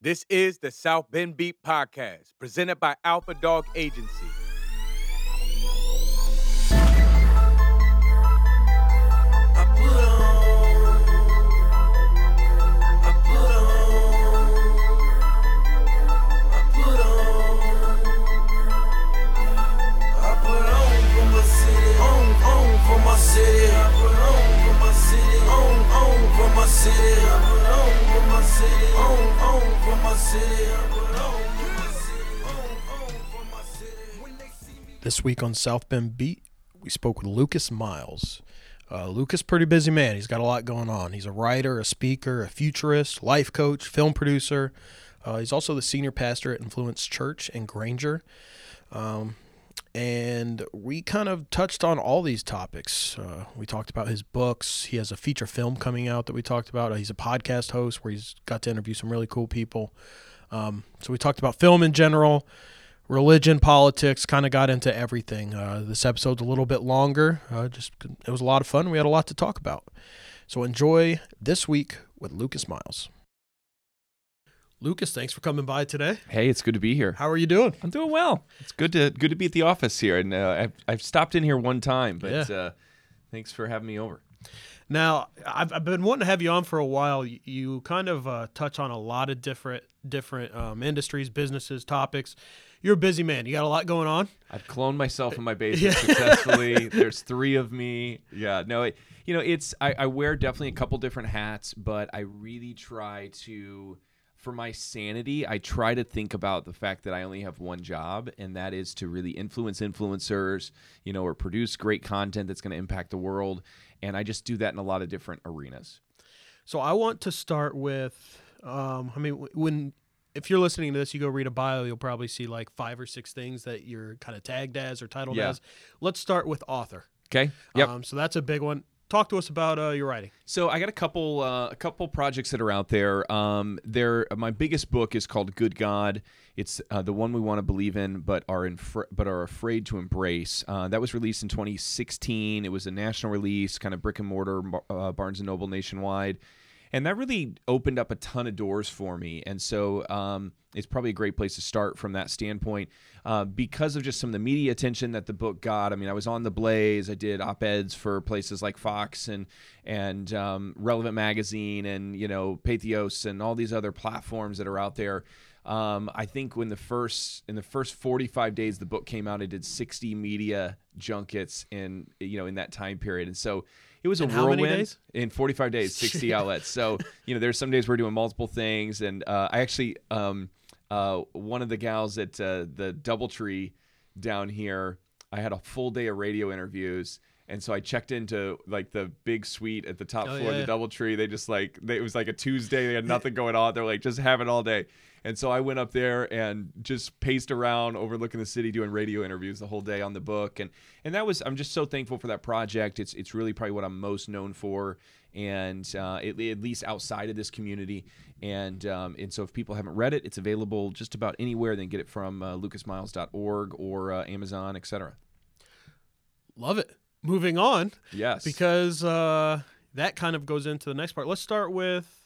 This is the South Bend Beat Podcast, presented by Alpha Dog Agency. This week on South Bend Beat, we spoke with Lucas Miles. Uh, Lucas, pretty busy man. He's got a lot going on. He's a writer, a speaker, a futurist, life coach, film producer. Uh, he's also the senior pastor at Influence Church in Granger. Um, and we kind of touched on all these topics. Uh, we talked about his books. He has a feature film coming out that we talked about. He's a podcast host where he's got to interview some really cool people. Um, so we talked about film in general religion, politics, kind of got into everything. Uh, this episode's a little bit longer. Uh, just it was a lot of fun. We had a lot to talk about. So enjoy this week with Lucas Miles. Lucas, thanks for coming by today. Hey, it's good to be here. How are you doing? I'm doing well. It's good to good to be at the office here, and uh, I've I've stopped in here one time, but Yeah. uh, thanks for having me over. Now, I've, I've been wanting to have you on for a while. You, you kind of uh, touch on a lot of different different um, industries, businesses, topics. You're a busy man. You got a lot going on. I've cloned myself in my basement Yeah. successfully. There's three of me. Yeah, no, it, you know, it's I, I wear definitely a couple different hats, but I really try to, for my sanity, I try to think about the fact that I only have one job, and that is to really influence influencers, you know, or produce great content that's going to impact the world. And I just do that in a lot of different arenas. So I want to start with. Um, I mean, when if you're listening to this, you go read a bio, you'll probably see like five or six things that you're kind of tagged as or titled Yeah. as. Let's start with author. Okay. Yep. Um, so that's a big one. Talk to us about uh, your writing. So I got a couple uh, a couple projects that are out there. Um, there, my biggest book is called Good God. It's uh, the one we want to believe in, but are in but are afraid to embrace. Uh, that was released in 2016. It was a national release, kind of brick and mortar, uh, Barnes and Noble nationwide, and that really opened up a ton of doors for me. And so um, it's probably a great place to start from that standpoint, uh, because of just some of the media attention that the book got. I mean, I was on the Blaze. I did op eds for places like Fox and and um, Relevant Magazine and you know Patheos and all these other platforms that are out there. Um, I think when the first in the first 45 days the book came out, I did 60 media junkets in you know in that time period, and so it was a In how many whirlwind in 45 days, 60 outlets. So you know there's some days we're doing multiple things, and uh, I actually um, uh, one of the gals at uh, the DoubleTree down here, I had a full day of radio interviews. And so I checked into like the big suite at the top Oh, floor yeah. of the DoubleTree. They just like they, it was like a Tuesday. They had nothing going on. They're like just have it all day. And so I went up there and just paced around, overlooking the city, doing radio interviews the whole day on the book. And and that was I'm just so thankful for that project. It's it's really probably what I'm most known for, and uh, at, at least outside of this community. And um, and so if people haven't read it, it's available just about anywhere. Then get it from uh, lucasmiles.org or uh, Amazon, etc. Love it. Moving on Yes. because uh, that kind of goes into the next part. Let's start with.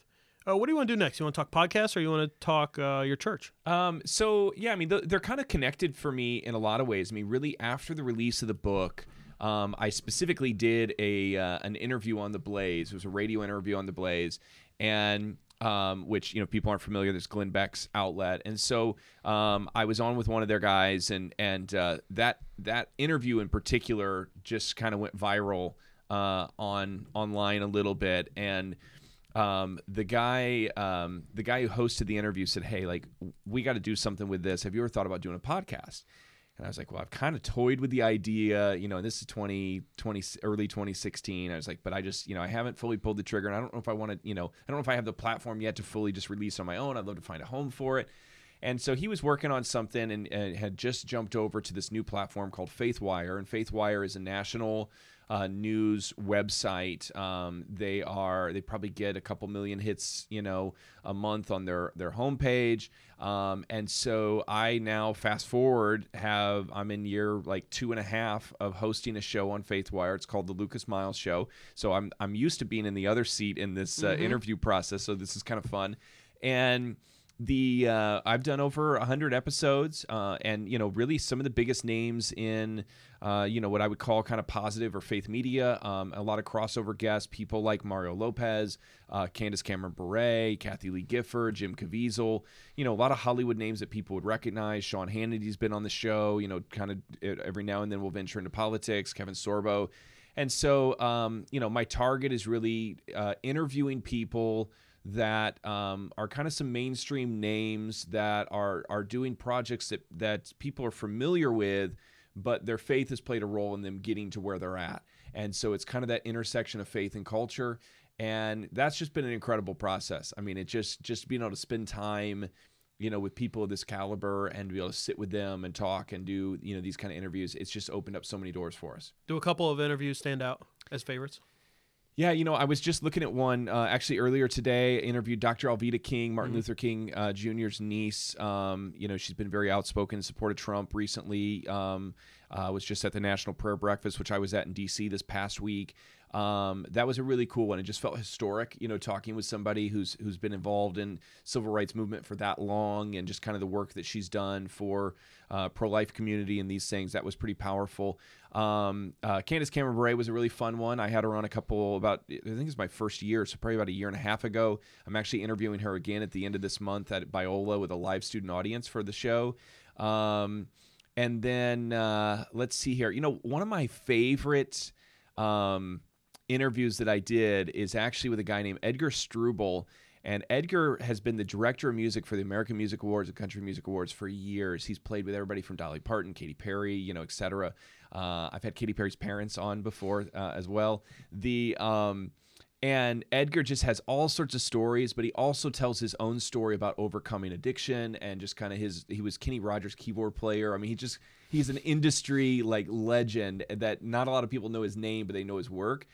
Uh, what do you want to do next? You want to talk podcasts or you want to talk uh, your church? Um, so yeah, I mean, th- they're kind of connected for me in a lot of ways. I mean, really, after the release of the book, um, I specifically did a uh, an interview on the Blaze. It was a radio interview on the Blaze, and um, which you know people aren't familiar. There's Glenn Beck's outlet, and so um, I was on with one of their guys, and and uh, that that interview in particular just kind of went viral uh, on online a little bit, and um, the guy um, the guy who hosted the interview said, "Hey, like we got to do something with this. Have you ever thought about doing a podcast?" And I was like, "Well, I've kind of toyed with the idea, you know. And this is 20, 20 early 2016. I was like, but I just, you know, I haven't fully pulled the trigger, and I don't know if I want to, you know, I don't know if I have the platform yet to fully just release on my own. I'd love to find a home for it." And so he was working on something and, and had just jumped over to this new platform called FaithWire. And FaithWire is a national uh, news website. Um, they are they probably get a couple million hits, you know, a month on their their homepage. Um, and so I now fast forward have I'm in year like two and a half of hosting a show on FaithWire. It's called the Lucas Miles Show. So I'm I'm used to being in the other seat in this uh, interview process. So this is kind of fun. And the uh, I've done over hundred episodes, uh, and you know, really some of the biggest names in uh, you know what I would call kind of positive or faith media. Um, a lot of crossover guests, people like Mario Lopez, uh, Candace Cameron Bure, Kathie Lee Gifford, Jim Caviezel. You know, a lot of Hollywood names that people would recognize. Sean Hannity's been on the show. You know, kind of every now and then we'll venture into politics. Kevin Sorbo. And so, um, you know, my target is really uh, interviewing people that um, are kind of some mainstream names that are are doing projects that that people are familiar with, but their faith has played a role in them getting to where they're at. And so it's kind of that intersection of faith and culture, and that's just been an incredible process. I mean, it just just being able to spend time you know, with people of this caliber and be able to sit with them and talk and do, you know, these kind of interviews, it's just opened up so many doors for us. Do a couple of interviews stand out as favorites? Yeah, you know, I was just looking at one uh, actually earlier today. Interviewed Dr. Alveda King, Martin mm-hmm. Luther King uh, Jr.'s niece. Um, you know, she's been very outspoken in support of Trump recently. Um, uh, was just at the National Prayer Breakfast, which I was at in D.C. this past week. Um, that was a really cool one. It just felt historic, you know, talking with somebody who's who's been involved in civil rights movement for that long, and just kind of the work that she's done for uh, pro life community and these things. That was pretty powerful. Um, uh, Candace Cameron Bure was a really fun one. I had her on a couple about I think it's my first year, so probably about a year and a half ago. I'm actually interviewing her again at the end of this month at Biola with a live student audience for the show. Um, and then uh, let's see here. You know, one of my favorite. Um, interviews that I did is actually with a guy named Edgar Struble. And Edgar has been the director of music for the American Music Awards and Country Music Awards for years. He's played with everybody from Dolly Parton, Katy Perry, you know, etc. Uh, I've had Katy Perry's parents on before uh, as well. The um, and Edgar just has all sorts of stories, but he also tells his own story about overcoming addiction and just kind of his. He was Kenny Rogers keyboard player. I mean, he just he's an industry like legend that not a lot of people know his name, but they know his work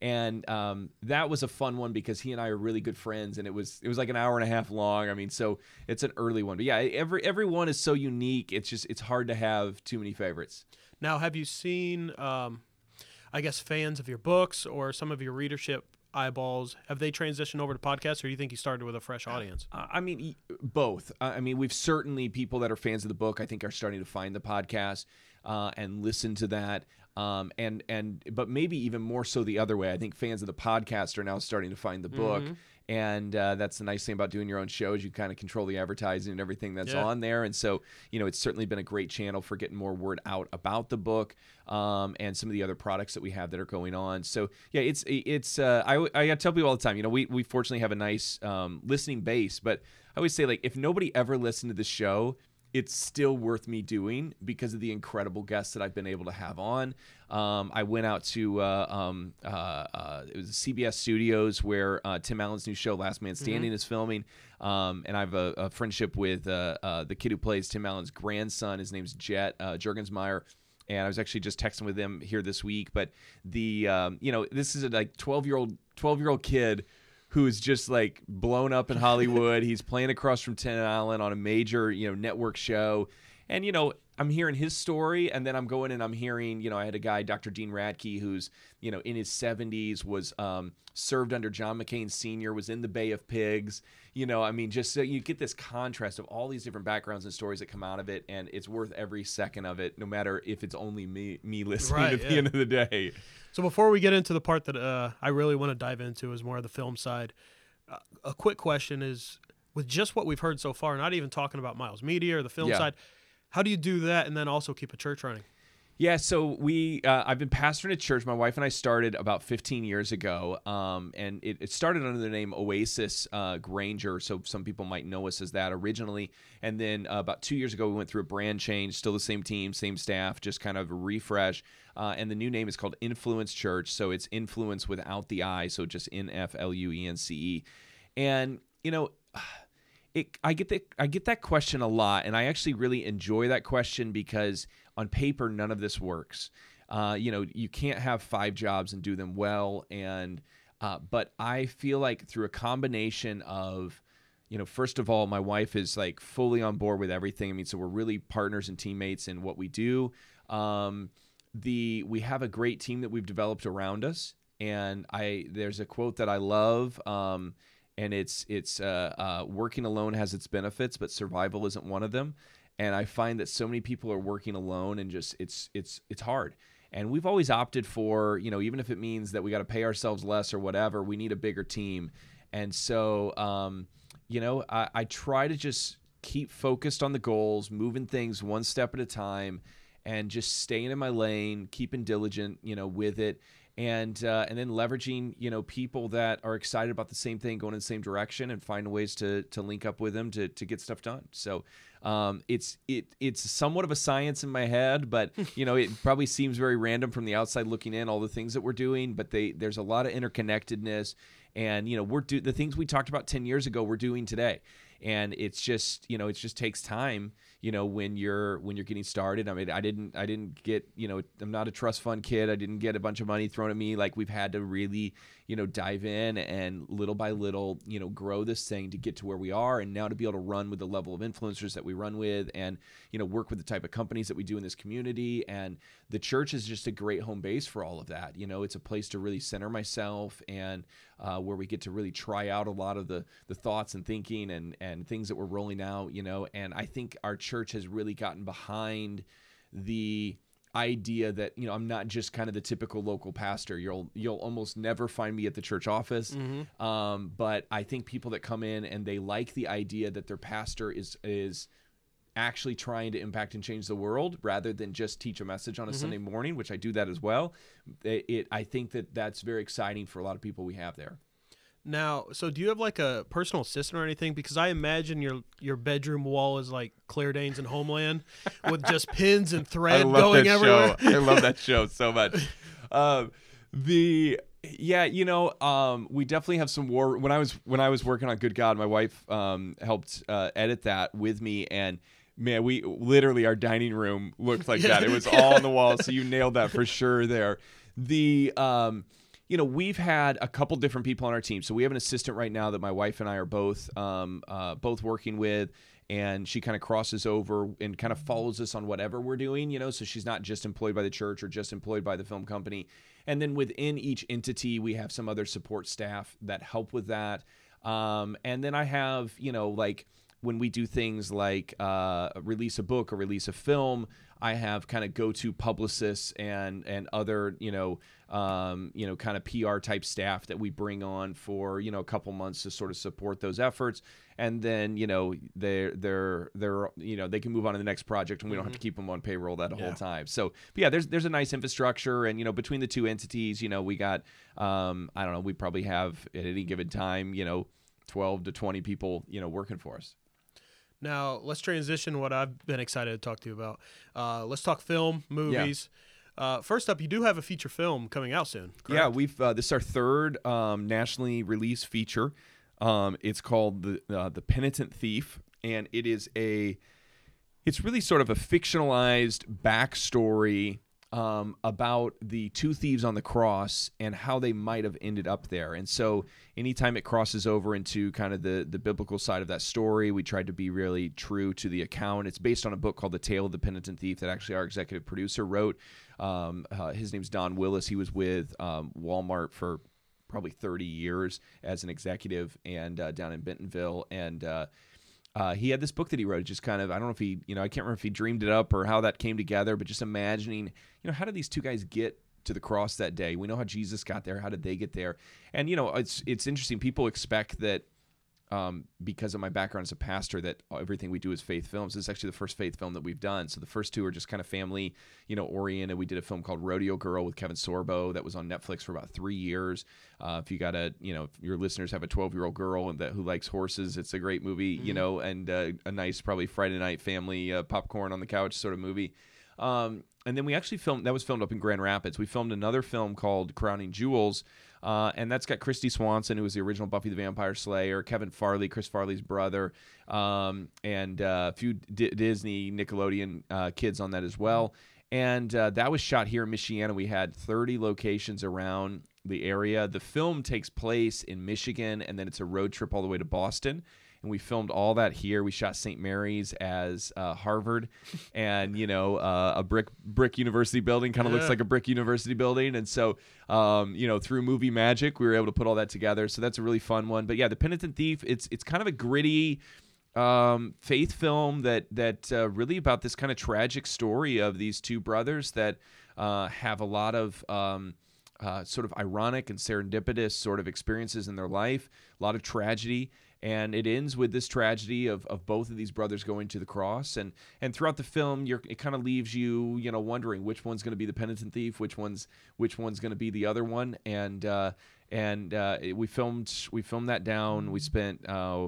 and um, that was a fun one because he and I are really good friends, and it was it was like an hour and a half long. I mean, so it's an early one, but yeah, every every one is so unique. It's just it's hard to have too many favorites. Now, have you seen, um, I guess, fans of your books or some of your readership eyeballs have they transitioned over to podcasts or do you think you started with a fresh audience i mean both i mean we've certainly people that are fans of the book i think are starting to find the podcast uh, and listen to that um, and and but maybe even more so the other way. I think fans of the podcast are now starting to find the book, mm-hmm. and uh, that's the nice thing about doing your own shows. You kind of control the advertising and everything that's yeah. on there, and so you know it's certainly been a great channel for getting more word out about the book um, and some of the other products that we have that are going on. So yeah, it's it's uh, I I tell people all the time. You know, we we fortunately have a nice um, listening base, but I always say like if nobody ever listened to the show it's still worth me doing because of the incredible guests that I've been able to have on. Um, I went out to uh, um, uh, uh, it was CBS Studios where uh, Tim Allen's new show Last Man Standing mm-hmm. is filming, um, and I have a, a friendship with uh, uh, the kid who plays Tim Allen's grandson. His name's Jet uh, Jurgensmeyer and I was actually just texting with him here this week. But the um, you know this is a like twelve year old twelve year old kid who is just like blown up in Hollywood. He's playing across from Tim Allen on a major, you know, network show. And you know, I'm hearing his story, and then I'm going and I'm hearing, you know, I had a guy, Dr. Dean Radke, who's, you know, in his 70s, was um, served under John McCain Sr., was in the Bay of Pigs. You know, I mean, just so you get this contrast of all these different backgrounds and stories that come out of it, and it's worth every second of it, no matter if it's only me me listening right, at yeah. the end of the day. So before we get into the part that uh, I really want to dive into is more of the film side. Uh, a quick question is with just what we've heard so far, not even talking about Miles Media or the film yeah. side how do you do that and then also keep a church running? Yeah, so we uh, I've been pastoring a church. My wife and I started about 15 years ago, um, and it, it, started under the name Oasis uh, Granger. So some people might know us as that originally. And then uh, about two years ago, we went through a brand change. Still the same team, same staff, just kind of a refresh. Uh, and the new name is called Influence Church. So it's influence without the I, so just N F L U E N C E. And you know it, I get that I get that question a lot, and I actually really enjoy that question because on paper none of this works. Uh, you know, you can't have five jobs and do them well, and uh, but I feel like through a combination of you know, first of all, my wife is like fully on board with everything. I mean, so we're really partners and teammates in what we do. Um, the we have a great team that we've developed around us, and I there's a quote that I love. Um, and it's it's uh, uh, working alone has its benefits, but survival isn't one of them. And I find that so many people are working alone, and just it's it's it's hard. And we've always opted for you know even if it means that we got to pay ourselves less or whatever, we need a bigger team. And so um, you know I, I try to just keep focused on the goals, moving things one step at a time, and just staying in my lane, keeping diligent, you know, with it, and uh, and then leveraging, you know, people that are excited about the same thing, going in the same direction, and finding ways to to link up with them to to get stuff done. So. Um, it's it it's somewhat of a science in my head, but you know it probably seems very random from the outside looking in. All the things that we're doing, but they there's a lot of interconnectedness, and you know we're do the things we talked about ten years ago. We're doing today, and it's just you know it just takes time you know when you're when you're getting started. I mean i didn't i didn't get you know i'm not a trust fund kid. I didn't get a bunch of money thrown at me. Like we've had to really you know dive in and little by little you know grow this thing to get to where we are and now to be able to run with the level of influencers that we run with and you know work with the type of companies that we do in this community. And the church is just a great home base for all of that. You know it's a place to really center myself and uh, where we get to really try out a lot of the the thoughts and thinking and and things that we're rolling out you know and i think our church has really gotten behind the idea that you know I'm not just kind of the typical local pastor. You'll you'll almost never find me at the church office. Um, but I think people that come in and they like the idea that their pastor is is actually trying to impact and change the world rather than just teach a message on a Sunday morning, which I do that as well. It, it I think that that's very exciting for a lot of people we have there. Now, so do you have like a personal assistant or anything? Because I imagine your your bedroom wall is like Claire Danes and Homeland, with just pins and thread going everywhere. show. I love that show so much. Um, the yeah, you know, um, we definitely have some war. When I was when I was working on Good God, my wife um, helped uh, edit that with me, and man, we literally our dining room looked like that. It was all on the wall. So you nailed that for sure there. The um, you know, we've had a couple different people on our team. So we have an assistant right now that my wife and I are both um, uh, both working with, and she kind of crosses over and kind of follows us on whatever we're doing. You know, so she's not just employed by the church or just employed by the film company. And then within each entity, we have some other support staff that help with that. Um, and then I have, you know, like when we do things like uh, release a book or release a film, I have kind of go-to publicists and and other you know um, you know kind of PR type staff that we bring on for you know a couple months to sort of support those efforts, and then you know they're they're they're you know they can move on to the next project and we don't have to keep them on payroll that whole time. So yeah, there's there's a nice infrastructure and you know between the two entities, you know we got um, I don't know we probably have at any given time you know 12 to 20 people you know working for us. Now let's transition what I've been excited to talk to you about. Uh, let's talk film, movies. Uh, first up, you do have a feature film coming out soon. Yeah, we've uh, this is our third um, nationally released feature. Um, it's called the uh, the Penitent Thief, and it is a it's really sort of a fictionalized backstory um, about the two thieves on the cross and how they might have ended up there. And so, anytime it crosses over into kind of the the biblical side of that story, we tried to be really true to the account. It's based on a book called The Tale of the Penitent Thief that actually our executive producer wrote. Um, uh, his name's Don Willis. He was with um, Walmart for probably 30 years as an executive and uh, down in Bentonville and. Uh, uh, he had this book that he wrote. Just kind of, I don't know if he, you know, I can't remember if he dreamed it up or how that came together, but just imagining, you know, how did these two guys get to the cross that day? We know how Jesus got there. How did they get there? And you know, it's it's interesting. People expect that um, because of my background as a pastor that everything we do is faith films. This is actually the first faith film that we've done. So the first two are just kind of family, you know, oriented. We did a film called Rodeo Girl with Kevin Sorbo that was on Netflix for about three years. Uh, if you got a, you know, if your listeners have a 12 year old girl and that who likes horses, it's a great movie, you know, and uh, a nice probably Friday night family uh, popcorn on the couch sort of movie. Um, and then we actually filmed that was filmed up in Grand Rapids. We filmed another film called Crowning Jewels, uh, and that's got Kristy Swanson, who was the original Buffy the Vampire Slayer, Kevin Farley, Chris Farley's brother, um, and uh, a few D- Disney Nickelodeon uh, kids on that as well. And uh, that was shot here in Michiana. We had 30 locations around the area. The film takes place in Michigan, and then it's a road trip all the way to Boston. And we filmed all that here. We shot St. Mary's as uh, Harvard, and you know uh, a brick brick university building kind of looks like a brick university building, and so um, you know through movie magic we were able to put all that together. So that's a really fun one. But yeah, the Penitent Thief. It's it's kind of a gritty um, faith film that that uh, really about this kind of tragic story of these two brothers that uh, have a lot of um, uh, sort of ironic and serendipitous sort of experiences in their life, a lot of tragedy. And it ends with this tragedy of, of both of these brothers going to the cross, and and throughout the film, you're, it kind of leaves you you know wondering which one's going to be the penitent thief, which one's which one's going to be the other one, and uh, and uh, it- we filmed we filmed that down. We spent uh,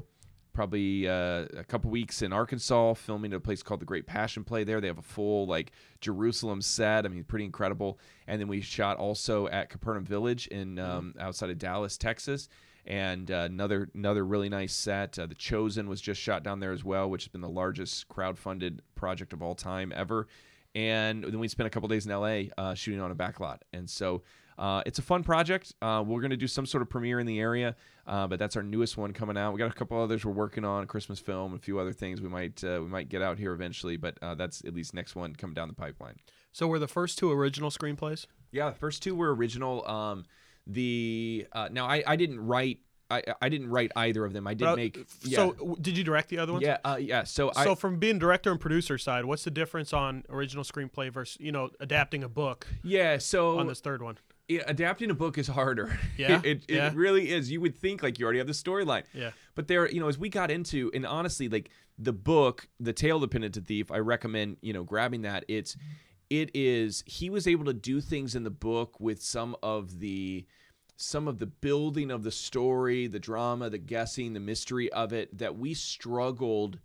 probably uh, a couple weeks in Arkansas filming at a place called the Great Passion Play there. They have a full like Jerusalem set. I mean, pretty incredible. And then we shot also at Capernaum Village in um, outside of Dallas, Texas. And uh, another another really nice set. Uh, the Chosen was just shot down there as well, which has been the largest crowd-funded project of all time ever. And then we spent a couple days in LA uh, shooting on a backlot. And so uh, it's a fun project. Uh, we're going to do some sort of premiere in the area, uh, but that's our newest one coming out. We got a couple others we're working on, a Christmas film, a few other things we might uh, we might get out here eventually. But uh, that's at least next one coming down the pipeline. So were the first two original screenplays? Yeah, the first two were original. Um, the uh, now I, I didn't write I, I didn't write either of them. I did But, make yeah. So did you direct the other ones? yeah uh, yeah. So, I So from being director and producer side, what's the difference on original screenplay versus you know adapting a book yeah so on this third one? yeah, adapting a book is harder. Yeah? it, it, Yeah. it really is. You would think like you already have the storyline. Yeah. But there, you know, as we got into, and honestly, like the book, The Tale of the Penitent Thief, I recommend, you know, grabbing that. It's, it is, he was able to do things in the book with some of the, some of the building of the story, the drama, the guessing, the mystery of it that we struggled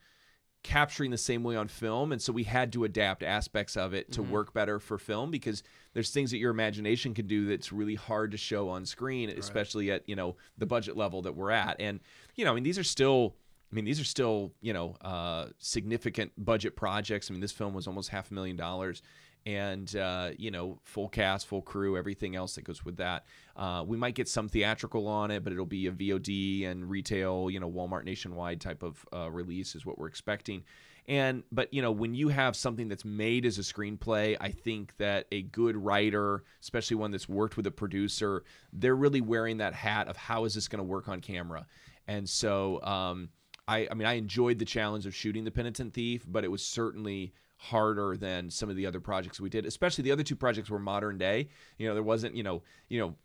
capturing the same way on film and so we had to adapt aspects of it to work better for film because there's things that your imagination can do that's really hard to show on screen especially at you know the budget level that we're at. And you know i mean these are still I mean, these are still, you know, uh, significant budget projects. I mean, this film was almost half a million dollars, and uh, you know, full cast, full crew, everything else that goes with that. Uh, we might get some theatrical on it, but it'll be a VOD and retail, you know, Walmart nationwide type of uh, release is what we're expecting. And but you know, when you have something that's made as a screenplay, I think that a good writer, especially one that's worked with a producer, they're really wearing that hat of how is this going to work on camera. And so, um, I, I mean, I enjoyed the challenge of shooting the Penitent Thief, but it was certainly harder than some of the other projects we did. Especially the other two projects were modern day. You know, there wasn't, you know, you know,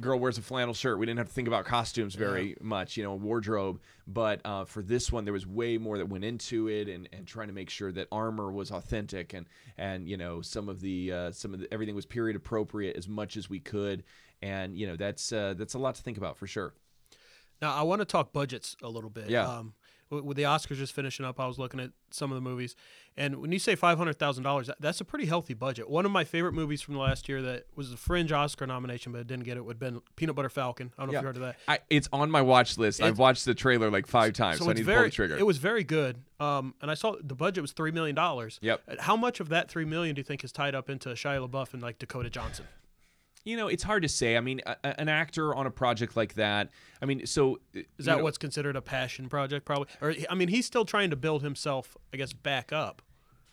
girl wears a flannel shirt. We didn't have to think about costumes very much, you know, wardrobe. But uh, for this one, there was way more that went into it, and, and trying to make sure that armor was authentic, and and you know some of the uh, some of the everything was period appropriate as much as we could, and you know that's uh, that's a lot to think about for sure. Now I want to talk budgets a little bit. Yeah. Um, with, the Oscars just finishing up, I was looking at some of the movies, and when you say five hundred thousand dollars, that's a pretty healthy budget. One of my favorite movies from the last year that was a fringe Oscar nomination, but didn't get it, would have been Peanut Butter Falcon. I don't know if you heard of that. I, it's on my watch list. I've watched the trailer like five times, so, I it's need very, to pull the trigger. It was very good. Um, and I saw the budget was three million dollars. Yep. How much of that three million do you think is tied up into Shia LaBeouf and like Dakota Johnson? You know, it's hard to say. I mean, a, a- an actor on a project like that. I mean, so Is that what's considered a passion project? Probably. Or I mean, he's still trying to build himself, I guess, back up.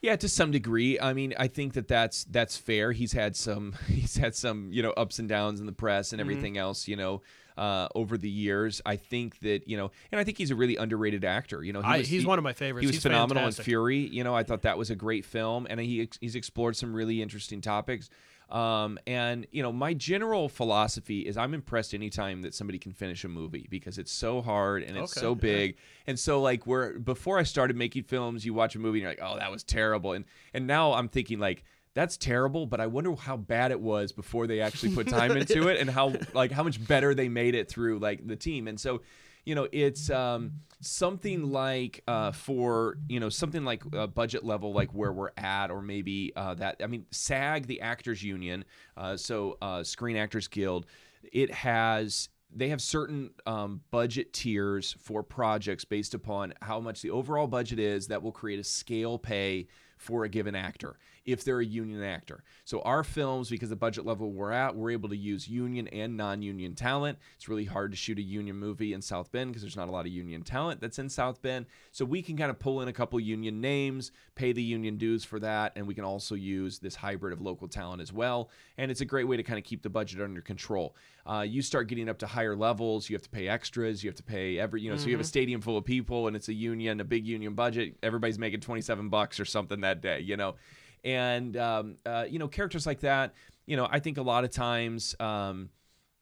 Yeah, to some degree. I mean, I think that that's that's fair. He's had some he's had some you know ups and downs in the press Mm-hmm. and everything else. You know, uh, over the years. I think that you know, and I think he's a really underrated actor. You know, he I, was- he's he- one of my favorites. He was He's phenomenal fantastic. in Fury. You know, I thought that was a great film, and he ex- he's explored some really interesting topics. Um, and you know, my general philosophy is I'm impressed anytime that somebody can finish a movie because it's so hard and it's Okay, so yeah. big. And so like where before I started making films, you watch a movie and you're like, oh, that was terrible. And and now I'm thinking like that's terrible, but I wonder how bad it was before they actually put time into it and how like how much better they made it through like the team. And so you know it's um, something like uh, for you know something like a budget level like where we're at or maybe uh, that i mean sag the actors union uh, so uh, screen actors guild it has they have certain um, budget tiers for projects based upon how much the overall budget is that will create a scale pay for a given actor if they're a union actor. So our films, because the budget level we're at, we're able to use union and non-union talent. It's really hard to shoot a union movie in South Bend because there's not a lot of union talent that's in South Bend. So we can kind of pull in a couple union names, pay the union dues for that, and we can also use this hybrid of local talent as well. And it's a great way to kind of keep the budget under control. Uh, you start getting up to higher levels, you have to pay extras, you have to pay every, you know, so you have a stadium full of people and it's a union, a big union budget. Everybody's making 27 bucks or something that day, you know and um, uh, you know characters like that you know i think a lot of times um,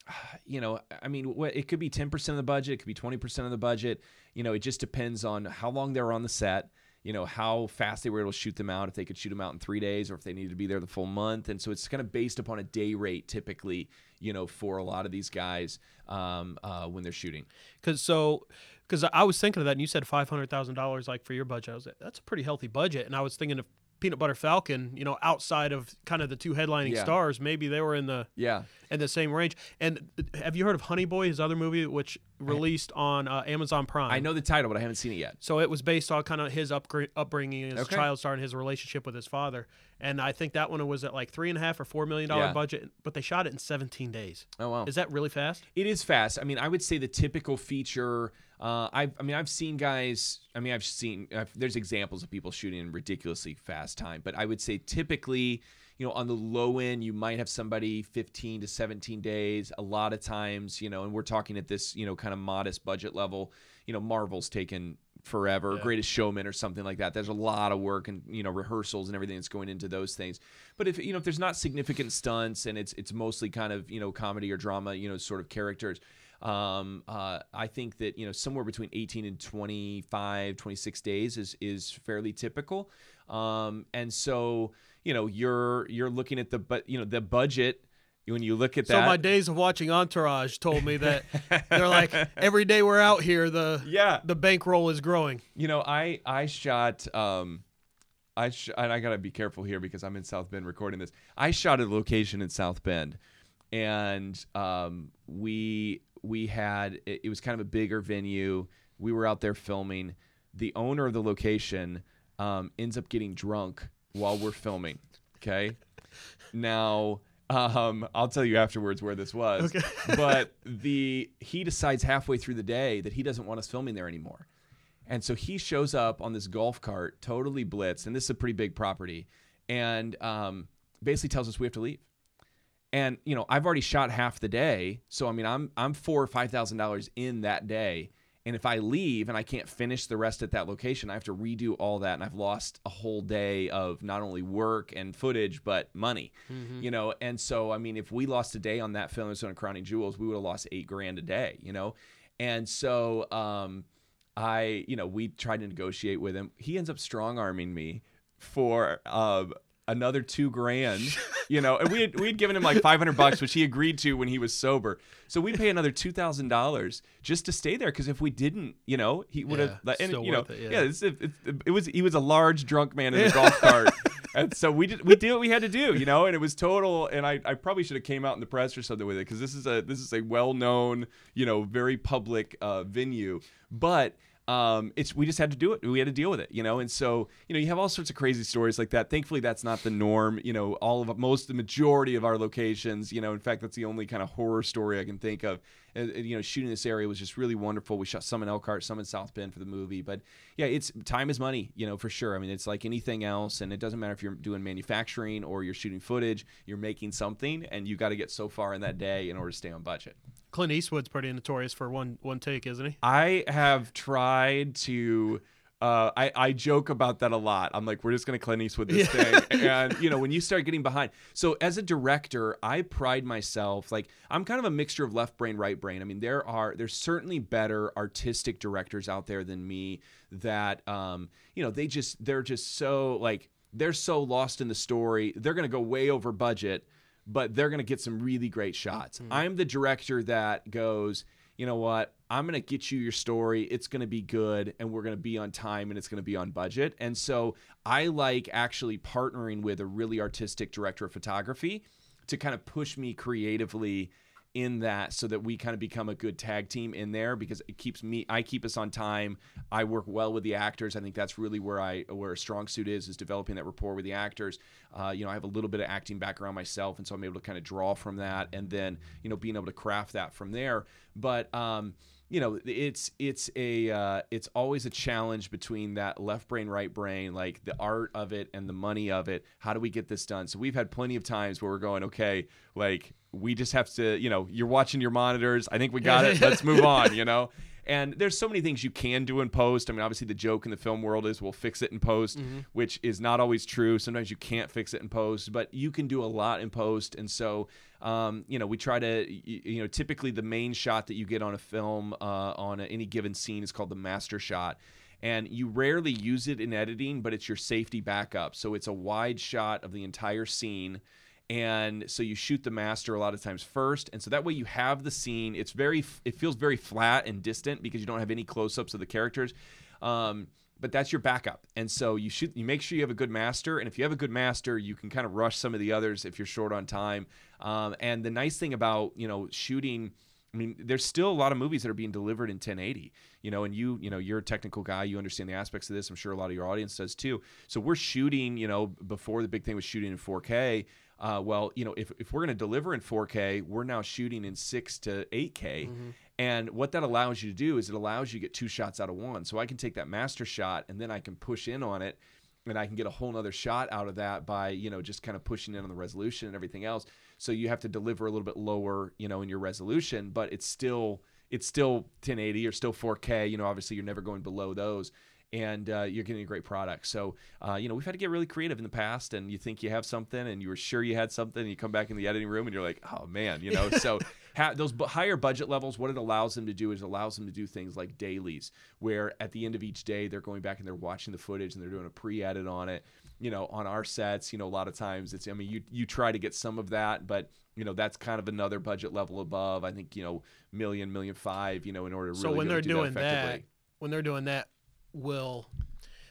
you know i mean it could be 10% of the budget it could be 20% of the budget. You know it just depends on how long they're on the set you know how fast they were able to shoot them out if they could shoot them out in three days or if they needed to be there the full month. And so it's kind of based upon a day rate typically you know for a lot of these guys um, uh, when they're shooting. Because so, because I was thinking of that, and you said five hundred thousand dollars like for your budget. I was like, that's a pretty healthy budget, and I was thinking of Peanut Butter Falcon. You know, outside of kind of the two headlining Yeah. stars, maybe they were in the yeah in the same range. And uh, have you heard of Honey Boy, his other movie, which released on uh, Amazon Prime? i know the title but i haven't seen it yet So it was based on kind of his upbringing as Okay. a child star and his relationship with his father. And I think that one was at like three and a half or four million dollar Yeah. budget, but they shot it in 17 days. oh wow Is that really fast? It is fast. I mean, I would say the typical feature. Uh, I, I mean, I've seen guys. I mean, I've seen. I've, there's examples of people shooting in ridiculously fast time, but I would say typically, you know, on the low end, you might have somebody 15 to 17 days. A lot of times, you know, and we're talking at this, you know, kind of modest budget level. You know, Marvel's taken forever, Greatest Showman or something like that. There's a lot of work and you know rehearsals and everything that's going into those things. But if you know if there's not significant stunts and it's it's mostly kind of you know comedy or drama, you know, sort of characters. Um, uh, I think that you know somewhere between 18 and 25, 26 days is is fairly typical. Um, and so you know you're you're looking at the but you know the budget when you look at that. So my days of watching Entourage told me that they're like every day we're out here, the Yeah. the bankroll is growing. You know, I I shot um I sh- and I got to be careful here because I'm in South Bend recording this. I shot a location in South Bend and um we we had it, it was kind of a bigger venue. We were out there filming. The owner of the location um ends up getting drunk while we're filming, okay? Now um, I'll tell you afterwards where this was. Okay. but the he decides halfway through the day that he doesn't want us filming there anymore. And so he shows up on this golf cart, totally blitzed, and this is a pretty big property, and um, basically tells us we have to leave. And you know, I've already shot half the day, so I mean, I'm I'm four or five thousand dollars in that day, and if I leave and I can't finish the rest at that location, I have to redo all that, and I've lost a whole day of not only work and footage but money, you know. And so, I mean, if we lost a day on that film, on Crowning Jewels, we would have lost eight grand a day, you know. And so, um, I, you know, we tried to negotiate with him. He ends up strong arming me for um, another two grand, you know, and we had, we had given him like 500 bucks, which he agreed to when he was sober. So we pay another $2,000 just to stay there. Cause if we didn't, you know, he would have, Yeah, and you know, it, yeah. yeah, it's, it, it, it was, he was a large drunk man in a golf cart. And so we did we did what we had to do, you know, and it was total. And I, I probably should have came out in the press or something with it because this is a this is a well known, you know, very public uh, venue. But um, it's we just had to do it. We had to deal with it, you know. And so you know, you have all sorts of crazy stories like that. Thankfully, that's not the norm. You know, all of most the majority of our locations, you know, in fact, that's the only kind of horror story I can think of. Uh, uh, you know, shooting this area was just really wonderful. We shot some in Elkhart, some in South Bend for the movie. But yeah, it's time is money, you know, for sure. I mean, it's like anything else, and it doesn't matter if you're doing manufacturing or you're shooting footage. You're making something, and you got to get so far in that day in order to stay on budget. Clint Eastwood's pretty notorious for one one take, isn't he? I have tried to. Uh, I, I joke about that a lot. I'm like, we're just gonna Clint Eastwood this thing, and you know, when you start getting behind. So as a director, I pride myself. Like, I'm kind of a mixture of left brain, right brain. I mean, there are there's certainly better artistic directors out there than me that, um, you know, they just they're just so like they're so lost in the story. They're gonna go way over budget, but they're gonna get some really great shots. I'm the director that goes you know what? I'm going to get you your story. It's going to be good and we're going to be on time and it's going to be on budget. And so I like actually partnering with a really artistic director of photography to kind of push me creatively in that so that we kind of become a good tag team in there because it keeps me I keep us on time. I work well with the actors. I think that's really where I where a strong suit is is developing that rapport with the actors. Uh, you know, I have a little bit of acting background myself, and so I'm able to kind of draw from that, and then you know being able to craft that from there. But um, you know it's it's a uh, it's always a challenge between that left brain right brain like the art of it and the money of it how do we get this done so we've had plenty of times where we're going okay like we just have to you know you're watching your monitors i think we got it let's move on you know and there's so many things you can do in post. I mean, obviously the joke in the film world is we'll fix it in post, which is not always true. Sometimes you can't fix it in post, but you can do a lot in post. And so, um, you know, we try to, you know, typically the main shot that you get on a film uh, on any given scene is called the master shot. And you rarely use it in editing, but it's your safety backup. So it's a wide shot of the entire scene and so you shoot the master a lot of times first and so that way you have the scene. It's very it feels very flat and distant because you don't have any close-ups of the characters um, but that's your backup. And so you shoot you make sure you have a good master and if you have a good master you can kind of rush some of the others if you're short on time. Um, and the nice thing about you know shooting I mean, there's still a lot of movies that are being delivered in 1080, you know, and you, you know, you're a technical guy, you understand the aspects of this. I'm sure a lot of your audience does too. So we're shooting, you know, before the big thing was shooting in 4K. Uh, well, you know, if, if we're going to deliver in 4K, we're now shooting in 6 to 8K. And what that allows you to do is it allows you to get two shots out of one. So I can take that master shot and then I can push in on it and I can get a whole nother shot out of that by, you know, just kind of pushing in on the resolution and everything else. So you have to deliver a little bit lower, you know, in your resolution, but it's still it's still 1080 or still 4K. You know, obviously you're never going below those, and uh, you're getting a great product. So uh, you know, we've had to get really creative in the past, and you think you have something, and you were sure you had something, and you come back in the editing room, and you're like, oh man, you know. so ha- those bu- higher budget levels, what it allows them to do is it allows them to do things like dailies, where at the end of each day they're going back and they're watching the footage and they're doing a pre-edit on it you know on our sets you know a lot of times it's i mean you you try to get some of that but you know that's kind of another budget level above i think you know million million five you know in order to So when they're do doing that that, when they're doing that, will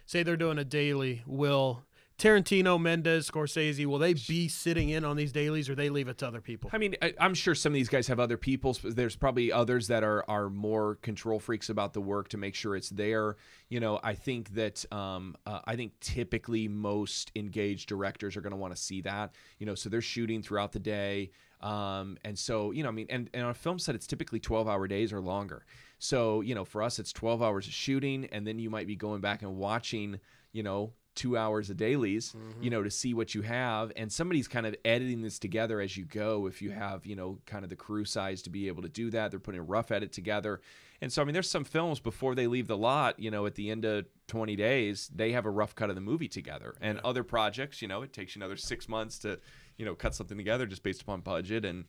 say they're doing a daily, will Tarantino, Mendes, Scorsese, will they be sitting in on these dailies or they leave it to other people? I mean, I, I'm sure some of these guys have other people. There's probably others that are are more control freaks about the work to make sure it's there. You know, I think that um, uh, I think typically most engaged directors are going to want to see that. You know, so they're shooting throughout the day, um, and so you know, I mean, and, and on a film set, it's typically 12 hour days or longer. So you know, for us, it's 12 hours of shooting, and then you might be going back and watching. You know, two hours of dailies, you mm-hmm. know, to see what you have. And somebody's kind of editing this together as you go. If you have, you know, kind of the crew size to be able to do that, they're putting a rough edit together. And so, I mean, there's some films before they leave the lot, you know, at the end of 20 days, they have a rough cut of the movie together. And other projects, you know, it takes you another six months to, you know, cut something together just based upon budget and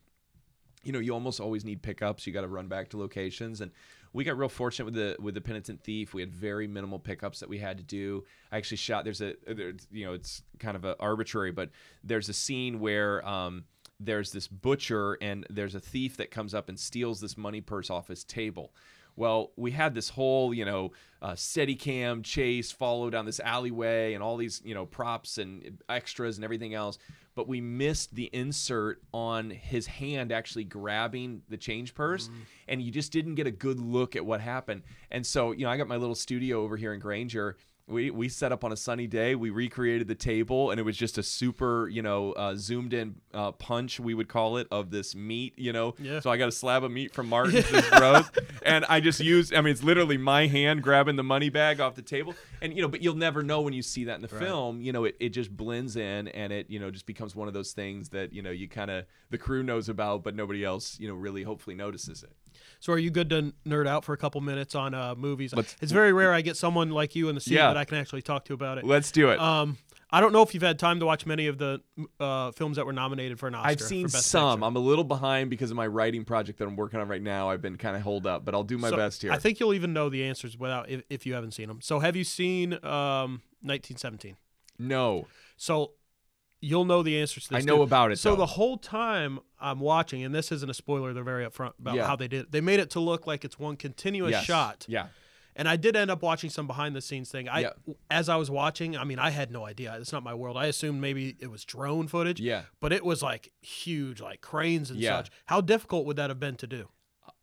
you know you almost always need pickups you got to run back to locations and we got real fortunate with the with the penitent thief. We had very minimal pickups that we had to do. I actually shot there's a there's, you know it's kind of arbitrary but there's a scene where um there's this butcher and there's a thief that comes up and steals this money purse off his table well, we had this whole, you know, uh, Steadicam chase, follow down this alleyway, and all these, you know, props and extras and everything else. But we missed the insert on his hand actually grabbing the change purse, and you just didn't get a good look at what happened. And so, you know, I got my little studio over here in Granger. We, we set up on a sunny day. We recreated the table, and it was just a super, you know, uh, zoomed in uh, punch, we would call it, of this meat, you know. Yeah. So I got a slab of meat from Martin's roast, and I just used. I mean, it's literally my hand grabbing the money bag off the table, and you know, but you'll never know when you see that in the film. You know, it, it just blends in, and it you know just becomes one of those things that you know you kind of the crew knows about, but nobody else you know really hopefully notices it. So are you good to nerd out for a couple minutes on uh, movies? Let's- it's very rare I get someone like you in the seat Yeah. that I can actually talk to about it. Let's do it. Um, I don't know if you've had time to watch many of the uh, films that were nominated for an Oscar. I've seen some. Picture. I'm a little behind because of my writing project that I'm working on right now. I've been kind of holed up, but I'll do my So, best here. I think you'll even know the answers without if, if you haven't seen them. So have you seen um, 1917? no, So you'll know the answers to this. I know too. about it, So though. the whole time I'm watching, and this isn't a spoiler, they're very upfront about Yeah. how they did. it. They made it to look like it's one continuous Yes. shot, Yeah, And I did end up watching some behind the scenes thing. I, Yeah. as I was watching, I mean, I had no idea. It's not my world. I assumed maybe it was drone footage. Yeah. But it was like huge, like cranes and Yeah. such. How difficult would that have been to do?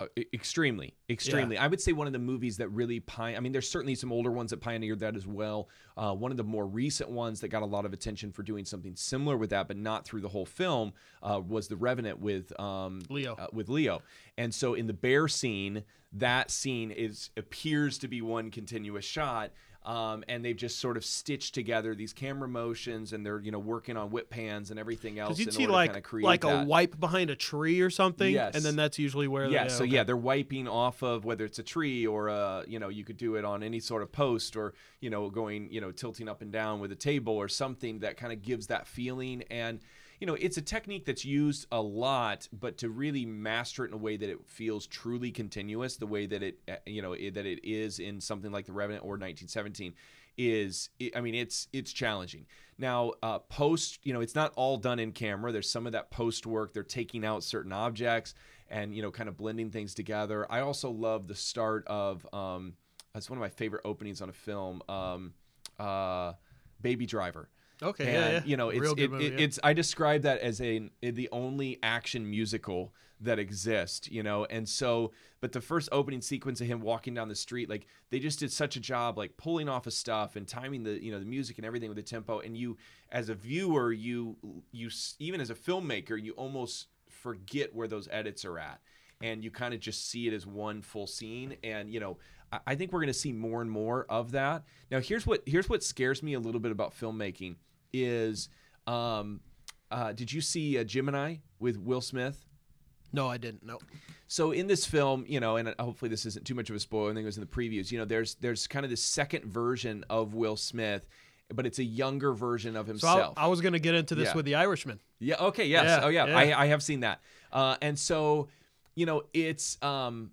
Uh, extremely, extremely. I would say one of the movies that really pioneered. I mean, there's certainly some older ones that pioneered that as well. Uh, one of the more recent ones that got a lot of attention for doing something similar with that, but not through the whole film, uh, was The Revenant with um, Leo. Uh, with Leo. And so in the bear scene, that scene is appears to be one continuous shot. Um, and they've just sort of stitched together these camera motions, and they're you know working on whip pans and everything else. Because you'd in see like like that. a wipe behind a tree or something, Yes. and then that's usually where. yeah so okay. yeah they're wiping off of whether it's a tree or a you know you could do it on any sort of post or you know going you know tilting up and down with a table or something that kind of gives that feeling and you know it's a technique that's used a lot but to really master it in a way that it feels truly continuous the way that it uh, you know that it is in something like the revenant or 1917 is i mean it's it's challenging. Now uh, post you know it's not all done in camera. There's some of that post work. They're taking out certain objects and you know kind of blending things together. I also love the start of um that's one of my favorite openings on a film um uh baby driver Okay, and yeah, yeah. you know it's Real good it, movie, yeah. it's i describe that as a the only action musical that exists you know? And so but the first opening sequence of him walking down the street like they just did such a job like pulling off of stuff and timing the you know the music and everything with the tempo. And you as a viewer you you even as a filmmaker you almost forget where those edits are at. And you kind of just see it as one full scene. And you know I- i think we're going to see more and more of that. Now here's what here's what scares me a little bit about filmmaking is um uh, did you see uh, Gemini with Will Smith? No, I didn't. No. So in this film, you know, and hopefully this isn't too much of a spoiler. I think it was in the previews. You know, there's there's kind of this second version of Will Smith, but it's a younger version of So himself. I, I was going to get into this Yeah. with the Irishman. Yeah. Okay. Yes. Yeah, oh yeah. yeah. I, I have seen that. Uh, and so, you know, it's um,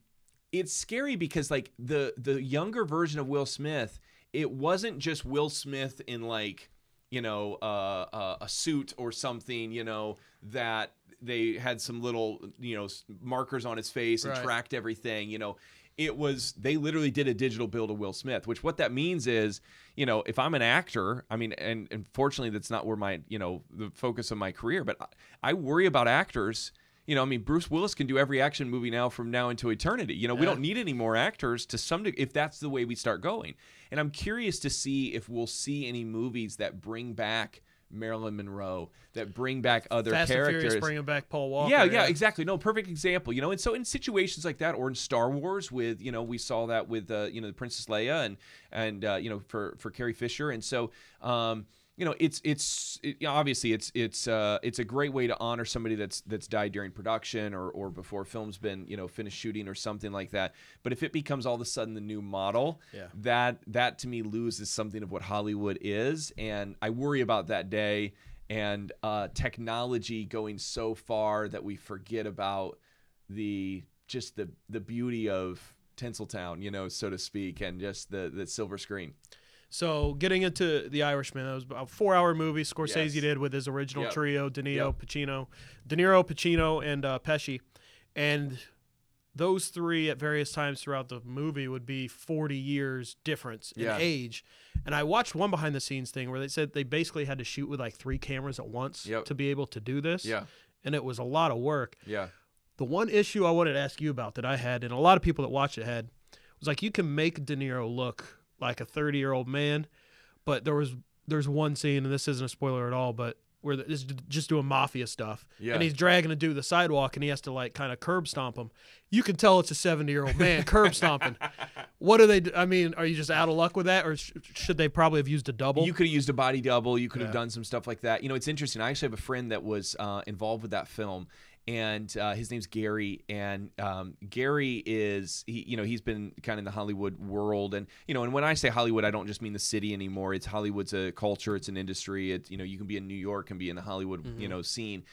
it's scary because like the the younger version of Will Smith, it wasn't just Will Smith in like you know uh, uh, a suit or something. You know that they had some little you know markers on his face and Right. tracked everything. You know. It was they literally did a digital build of Will Smith, which what that means is, you know, if I'm an actor, I mean, and unfortunately that's not where my, you know, the focus of my career, but I, I worry about actors. You know, I mean, Bruce Willis can do every action movie now from now into eternity. You know, we don't need any more actors to some degree if that's the way we start going. And I'm curious to see if we'll see any movies that bring back Marilyn Monroe, that bring back other Fast and characters. Furious bringing back Paul Walker. Yeah, yeah, exactly. No, perfect example. You know, and so in situations like that, or in Star Wars, with you know, we saw that with uh, you know the Princess Leia and and uh, you know for for Carrie Fisher, and so um, you know, it's it's it, obviously it's it's uh, it's a great way to honor somebody that's that's died during production or or before film's been you know finished shooting or something like that. But if it becomes all of a sudden the new model, Yeah. that that to me loses something of what Hollywood is, and I worry about that day and uh, technology going so far that we forget about the just the the beauty of Tinseltown, you know, so to speak, and just the the silver screen. So getting into The Irishman, that was a four-hour movie Scorsese Yes. did with his original Yep. trio: De Niro, Yep. Pacino, De Niro, Pacino, and uh, Pesci, and those three at various times throughout the movie would be 40 years difference in Yeah. age. And I watched one behind-the-scenes thing where they said they basically had to shoot with like three cameras at once Yep. to be able to do this. Yeah, and it was a lot of work. yeah, The one issue I wanted to ask you about that I had, and a lot of people that watched it had, was like you can make De Niro look like a 30 year old man, but there was there's one scene, and this isn't a spoiler at all, but where this just doing mafia stuff, Yeah. and he's dragging a dude to the sidewalk, and he has to like kind of curb stomp him. You can tell it's a 70 year old man curb stomping. What do they? Do? I mean, are you just out of luck with that, or sh- should they probably have used a double? You could have used a body double. You could have done some stuff like that. You know, it's interesting. I actually have a friend that was uh, involved with that film, and uh, his name's Gary. And um, Gary is he, you know, he's been kind of in the Hollywood world, and you know, and when I say Hollywood, I don't just mean the city anymore. It's Hollywood's a culture. It's an industry. It you know, you can be in New York and be in the Hollywood you know scene,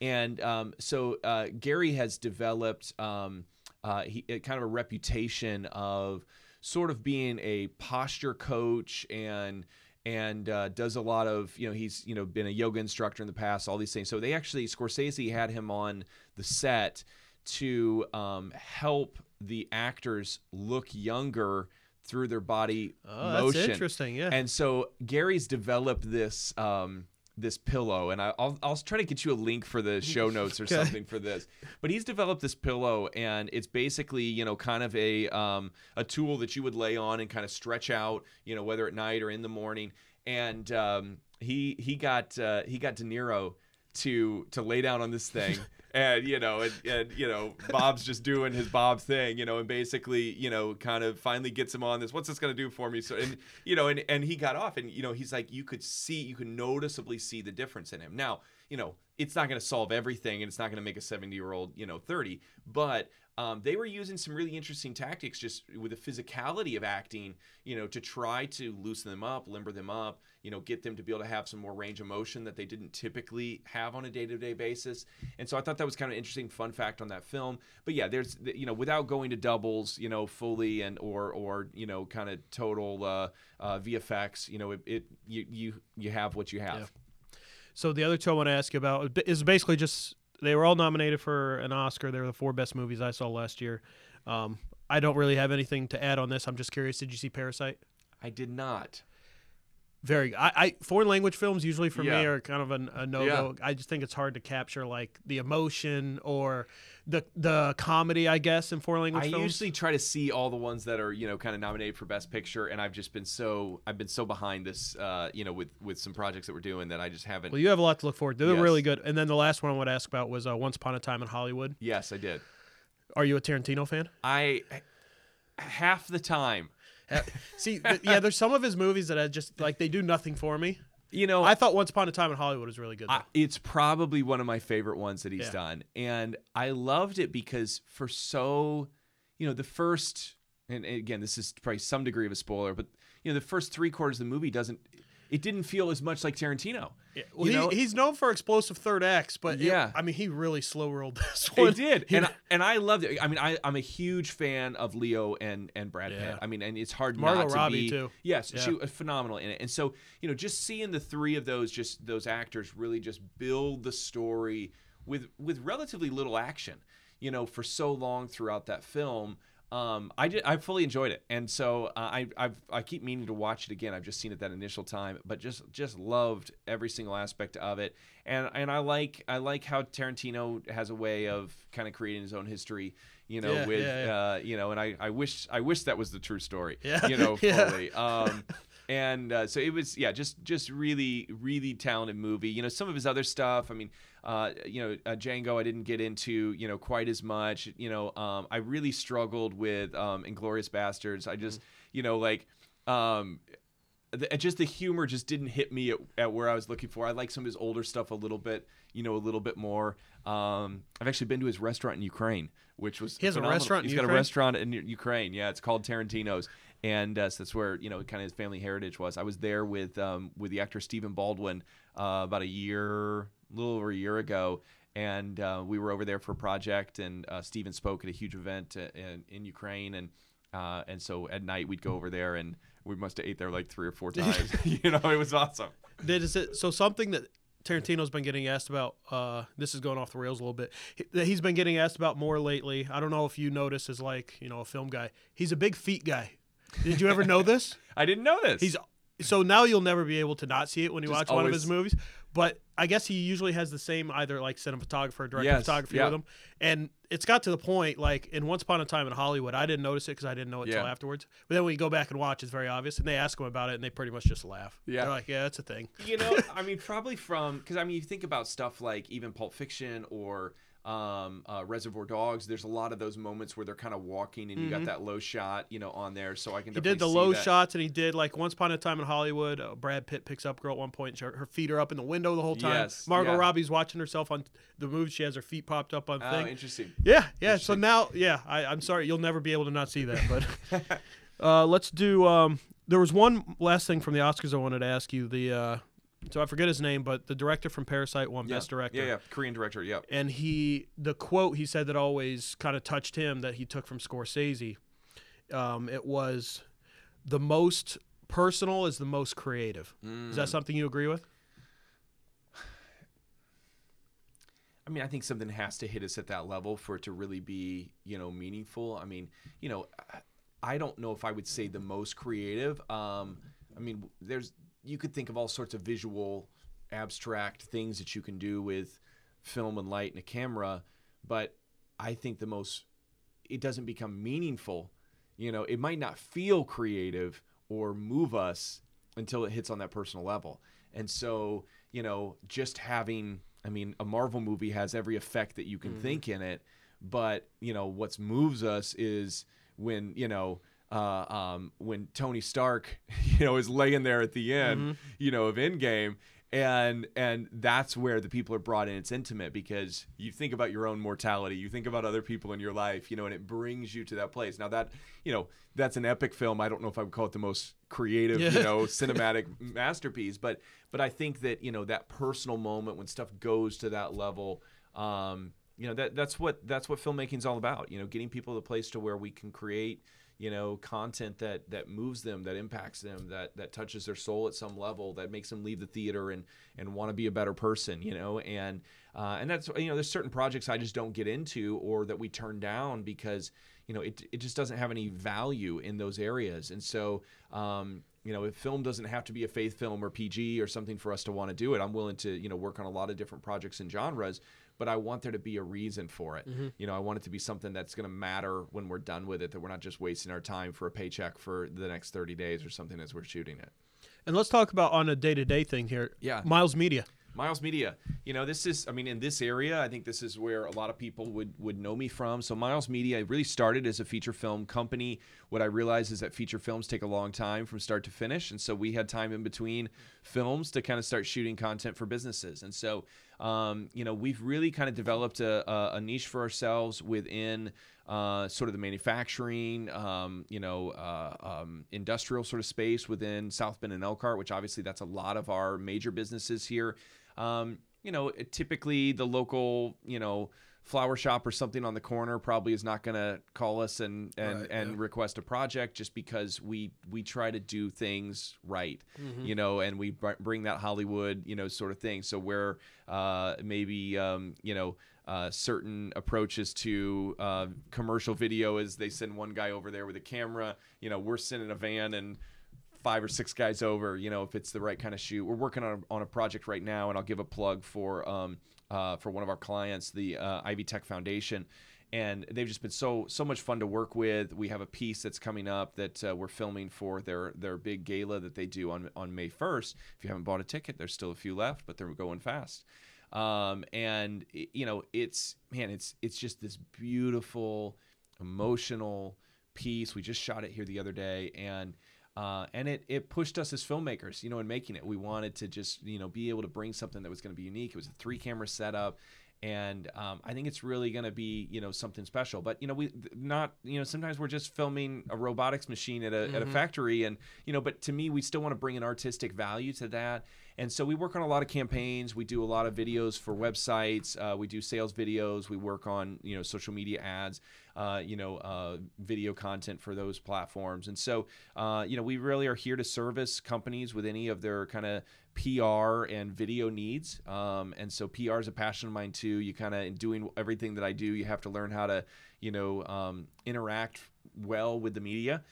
and um, so uh, Gary has developed um, uh, he, kind of a reputation of sort of being a posture coach and and uh, does a lot of you know he's you know been a yoga instructor in the past all these things so they actually scorsese had him on the set to um, help the actors look younger through their body Oh, that's motion. interesting, yeah. And so Gary's developed this um, this pillow, and I, I'll I'll try to get you a link for the show notes or Okay. something for this. But he's developed this pillow, and it's basically you know kind of a um, a tool that you would lay on and kind of stretch out, you know, whether at night or in the morning. And um, he he got uh, he got De Niro to to lay down on this thing and you know and, and you know bob's just doing his bob thing you know and basically you know kind of finally gets him on this what's this going to do for me? So and you know and, and he got off and you know he's like you could see you could noticeably see the difference in him. Now you know it's not going to solve everything and it's not going to make a 70 year old you know 30 but um, they were using some really interesting tactics just with the physicality of acting you know to try to loosen them up limber them up you know get them to be able to have some more range of motion that they didn't typically have on a day-to-day basis. And so i thought that was kind of interesting fun fact on that film. But yeah there's you know without going to doubles you know fully and or or you know kind of total uh, uh, vfx you know it, it you you you have what you have. Yeah. So the other two I want to ask you about is basically just they were all nominated for an Oscar. They were the four best movies I saw last year. Um, I don't really have anything to add on this. I'm just curious. Did you see Parasite? i did not Very. I, I foreign language films usually for me are kind of an, a no go. I just think it's hard to capture like the emotion or the the comedy. I guess in foreign language films. I films. usually try to see all the ones that are you know kind of nominated for best picture, and I've just been so I've been so behind this uh, you know with with some projects that we're doing that I just haven't. well, you have a lot to look forward to. They're Yes. really good. And then the last one I want to ask about was uh, Once Upon a Time in Hollywood. yes, I did. Are you a Tarantino fan? I half the time, Uh, see, th- yeah, there's some of his movies that I just like they do nothing for me. you know, I thought Once Upon a Time in Hollywood was really good. I, it's probably one of my favorite ones that he's Yeah. done, and I loved it because for so, you know, the first, and again, this is probably some degree of a spoiler, but you know, the first three quarters of the movie doesn't, it didn't feel as much like Tarantino. Yeah. well, he, know? he's known for explosive third acts, but it- Yeah. I mean, he really slow rolled this one. It did, He- and I, and I loved it. I mean, I I'm a huge fan of Leo and and Brad Yeah. Pitt. I mean, and it's hard Margot not to Robbie, be. too. Yes, Yeah. she was phenomenal in it. And so you know, just seeing the three of those, just those actors, really just build the story with with relatively little action. You know, for so long throughout that film. Um, I did. I fully enjoyed it, and so uh, I I've, I keep meaning to watch it again. I've just seen it that initial time, but just just loved every single aspect of it, and and I like I like how Tarantino has a way of kind of creating his own history, you know, Yeah, with yeah, yeah. Uh, you know, and I I wish I wish that was the true story, Yeah, you know, fully. Um, and uh, so it was, yeah, just just really really talented movie. You know, some of his other stuff. I mean, uh, you know, uh, Django. I didn't get into, you know, quite as much. You know, um, I really struggled with um, Inglourious Basterds. I just, you know, like. Um, the, just the humor just didn't hit me at, at where I was looking for. I like some of his older stuff a little bit, you know, a little bit more. Um, I've actually been to his restaurant in Ukraine, which was He has a phenomenal. restaurant in He's got a Ukraine? restaurant in Ukraine. Yeah, it's called Tarantino's, and uh, so that's where you know kind of his family heritage was. I was there with um, with the actor Stephen Baldwin uh, about a year, a little over a year ago. And uh, we were over there for a project, and uh, Stephen spoke at a huge event uh, in, in Ukraine, and uh, and so at night we'd go over there, and we must have ate there like three or four times. you know, it was awesome. Did is it so something that Tarantino's been getting asked about? Uh, this is going off the rails a little bit. That he's been getting asked about more lately. I don't know if you notice as like you know a film guy. He's a big feet guy. Did you ever know this? I didn't know this. He's so now you'll never be able to not see it when you Just watch one of his movies. But I guess he usually has the same either like cinematographer, or director Yes, of photography yeah. with him, and it's got to the point like in Once Upon a Time in Hollywood, I didn't notice it because I didn't know it till Yeah. afterwards. But then when you go back and watch, it's very obvious, and they ask him about it, and they pretty much just laugh. Yeah. they're like, yeah, it's a thing. you know, I mean, probably from because I mean, you think about stuff like even Pulp Fiction or um, uh, Reservoir Dogs. There's a lot of those moments where they're kind of walking, and you got that low shot, you know, on there. So I can. Mm-hmm. He did the low that. shots, and he did like Once Upon a Time in Hollywood. Uh, Brad Pitt picks up girl at one point. Her, her feet are up in the window the whole time. Yes, Margot yeah. Robbie's watching herself on the movie. She has her feet popped up on Oh, thing. interesting. Yeah, yeah. So now, yeah, I, I'm sorry, you'll never be able to not see that. But uh, let's do. Um, there was one last thing from the Oscars I wanted to ask you. The uh, so I forget his name, but the director from Parasite won Yeah. Best Director. Yeah, yeah, Korean director. Yeah. And he, the quote he said that always kind of touched him that he took from Scorsese. Um, it was, "The most personal is the most creative." Is Mm. that something you agree with? I mean, I think something has to hit us at that level for it to really be, you know, meaningful. I mean, you know, I don't know if I would say the most creative. Um, I mean, there's you could think of all sorts of visual, abstract things that you can do with film and light and a camera, but I think the most it doesn't become meaningful. You know, it might not feel creative or move us until it hits on that personal level. And so, you know, just having I mean, a Marvel movie has every effect that you can mm-hmm. think in it, but you know, what moves us is when, you know, uh, um, when Tony Stark, you know, is laying there at the end, you know, of Endgame, and and that's where the people are brought in. It's intimate because you think about your own mortality, you think about other people in your life, you know, and it brings you to that place. Now that you know, that's an epic film. I don't know if I would call it the most creative, you know, cinematic masterpiece, but but I think that you know that personal moment when stuff goes to that level. Um, you know that that's what that's what filmmaking's all about. You know, getting people to a place to where we can create you know content that that moves them that impacts them that that touches their soul at some level that makes them leave the theater and and want to be a better person you know? And uh, and that's you know there's certain projects i just don't get into or that we turn down because you know it, it just doesn't have any value in those areas. And so um, you know if film doesn't have to be a faith film or pg or something for us to want to do it i'm willing to you know work on a lot of different projects and genres but I want there to be a reason for it. Mm-hmm. You know, I want it to be something that's going to matter when we're done with it, that we're not just wasting our time for a paycheck for the next 30 days or something as we're shooting it. And let's talk about on a day to day thing here. Yeah. Miles Media. Miles Media, you know, this is, I mean, in this area, I think this is where a lot of people would would know me from. So Miles Media I really started as a feature film company. What I realized is that feature films take a long time from start to finish, and so we had time in between films to kind of start shooting content for businesses. And so, um, you know, we've really kind of developed a, a, a niche for ourselves within uh, sort of the manufacturing, um, you know, uh, um, industrial sort of space within South Bend and Elkhart, which obviously that's a lot of our major businesses here. Um, you know, typically the local, you know, flower shop or something on the corner probably is not going to call us and and Right, and yeah. request a project just because we we try to do things right, you know, and we br- bring that Hollywood, you know, sort of thing. So where uh, maybe um, you know. Uh, certain approaches to uh, commercial video is they send one guy over there with a camera. You know, we're sending a van and five or six guys over, you know, if it's the right kind of shoot. We're working on a, on a project right now, and I'll give a plug for um, uh, for one of our clients, the uh, Ivy Tech Foundation. And they've just been so so much fun to work with. We have a piece that's coming up that uh, we're filming for their their big gala that they do on on May first. If you haven't bought a ticket, there's still a few left, but they're going fast. Um, and you know, it's man, it's it's just this beautiful, emotional piece. We just shot it here the other day, and uh, and it it pushed us as filmmakers, you know, in making it. We wanted to just you know be able to bring something that was going to be unique. It was a three camera setup. And um, I think it's really going to be, you know, something special. But you know, we not, you know, sometimes we're just filming a robotics machine at a at a factory, and you know, but to me, we still want to bring an artistic value to that. And so we work on a lot of campaigns. We do a lot of videos for websites. Uh, we do sales videos. We work on you know social media ads. Uh, you know uh, video content for those platforms. And so uh, you know we really are here to service companies with any of their kind of PR and video needs. Um, and so PR is a passion of mine too. You kind of in doing everything that I do. You have to learn how to you know um, interact well with the media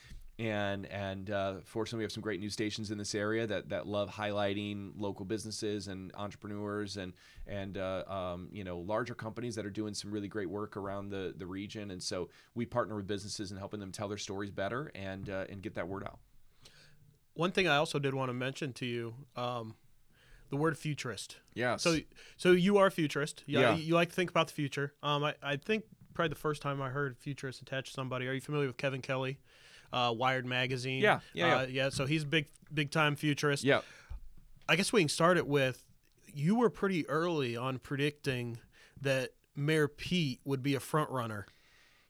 and and uh, fortunately we have some great news stations in this area that that love highlighting local businesses and entrepreneurs and and uh, um, you know larger companies that are doing some really great work around the the region and so we partner with businesses and helping them tell their stories better and uh, and get that word out One thing I also did want to mention to you, um, the word futurist. yes So, so you are a futurist. Yeah, Yeah. You like to think about the future. Um, I, I think probably the first time I heard futurist attached to somebody. Are you familiar with Kevin Kelly, uh, Wired magazine? Yeah, yeah, uh, yeah. So he's a big, big time futurist. yeah I guess we can start it with you were pretty early on predicting that Mayor Pete would be a front runner.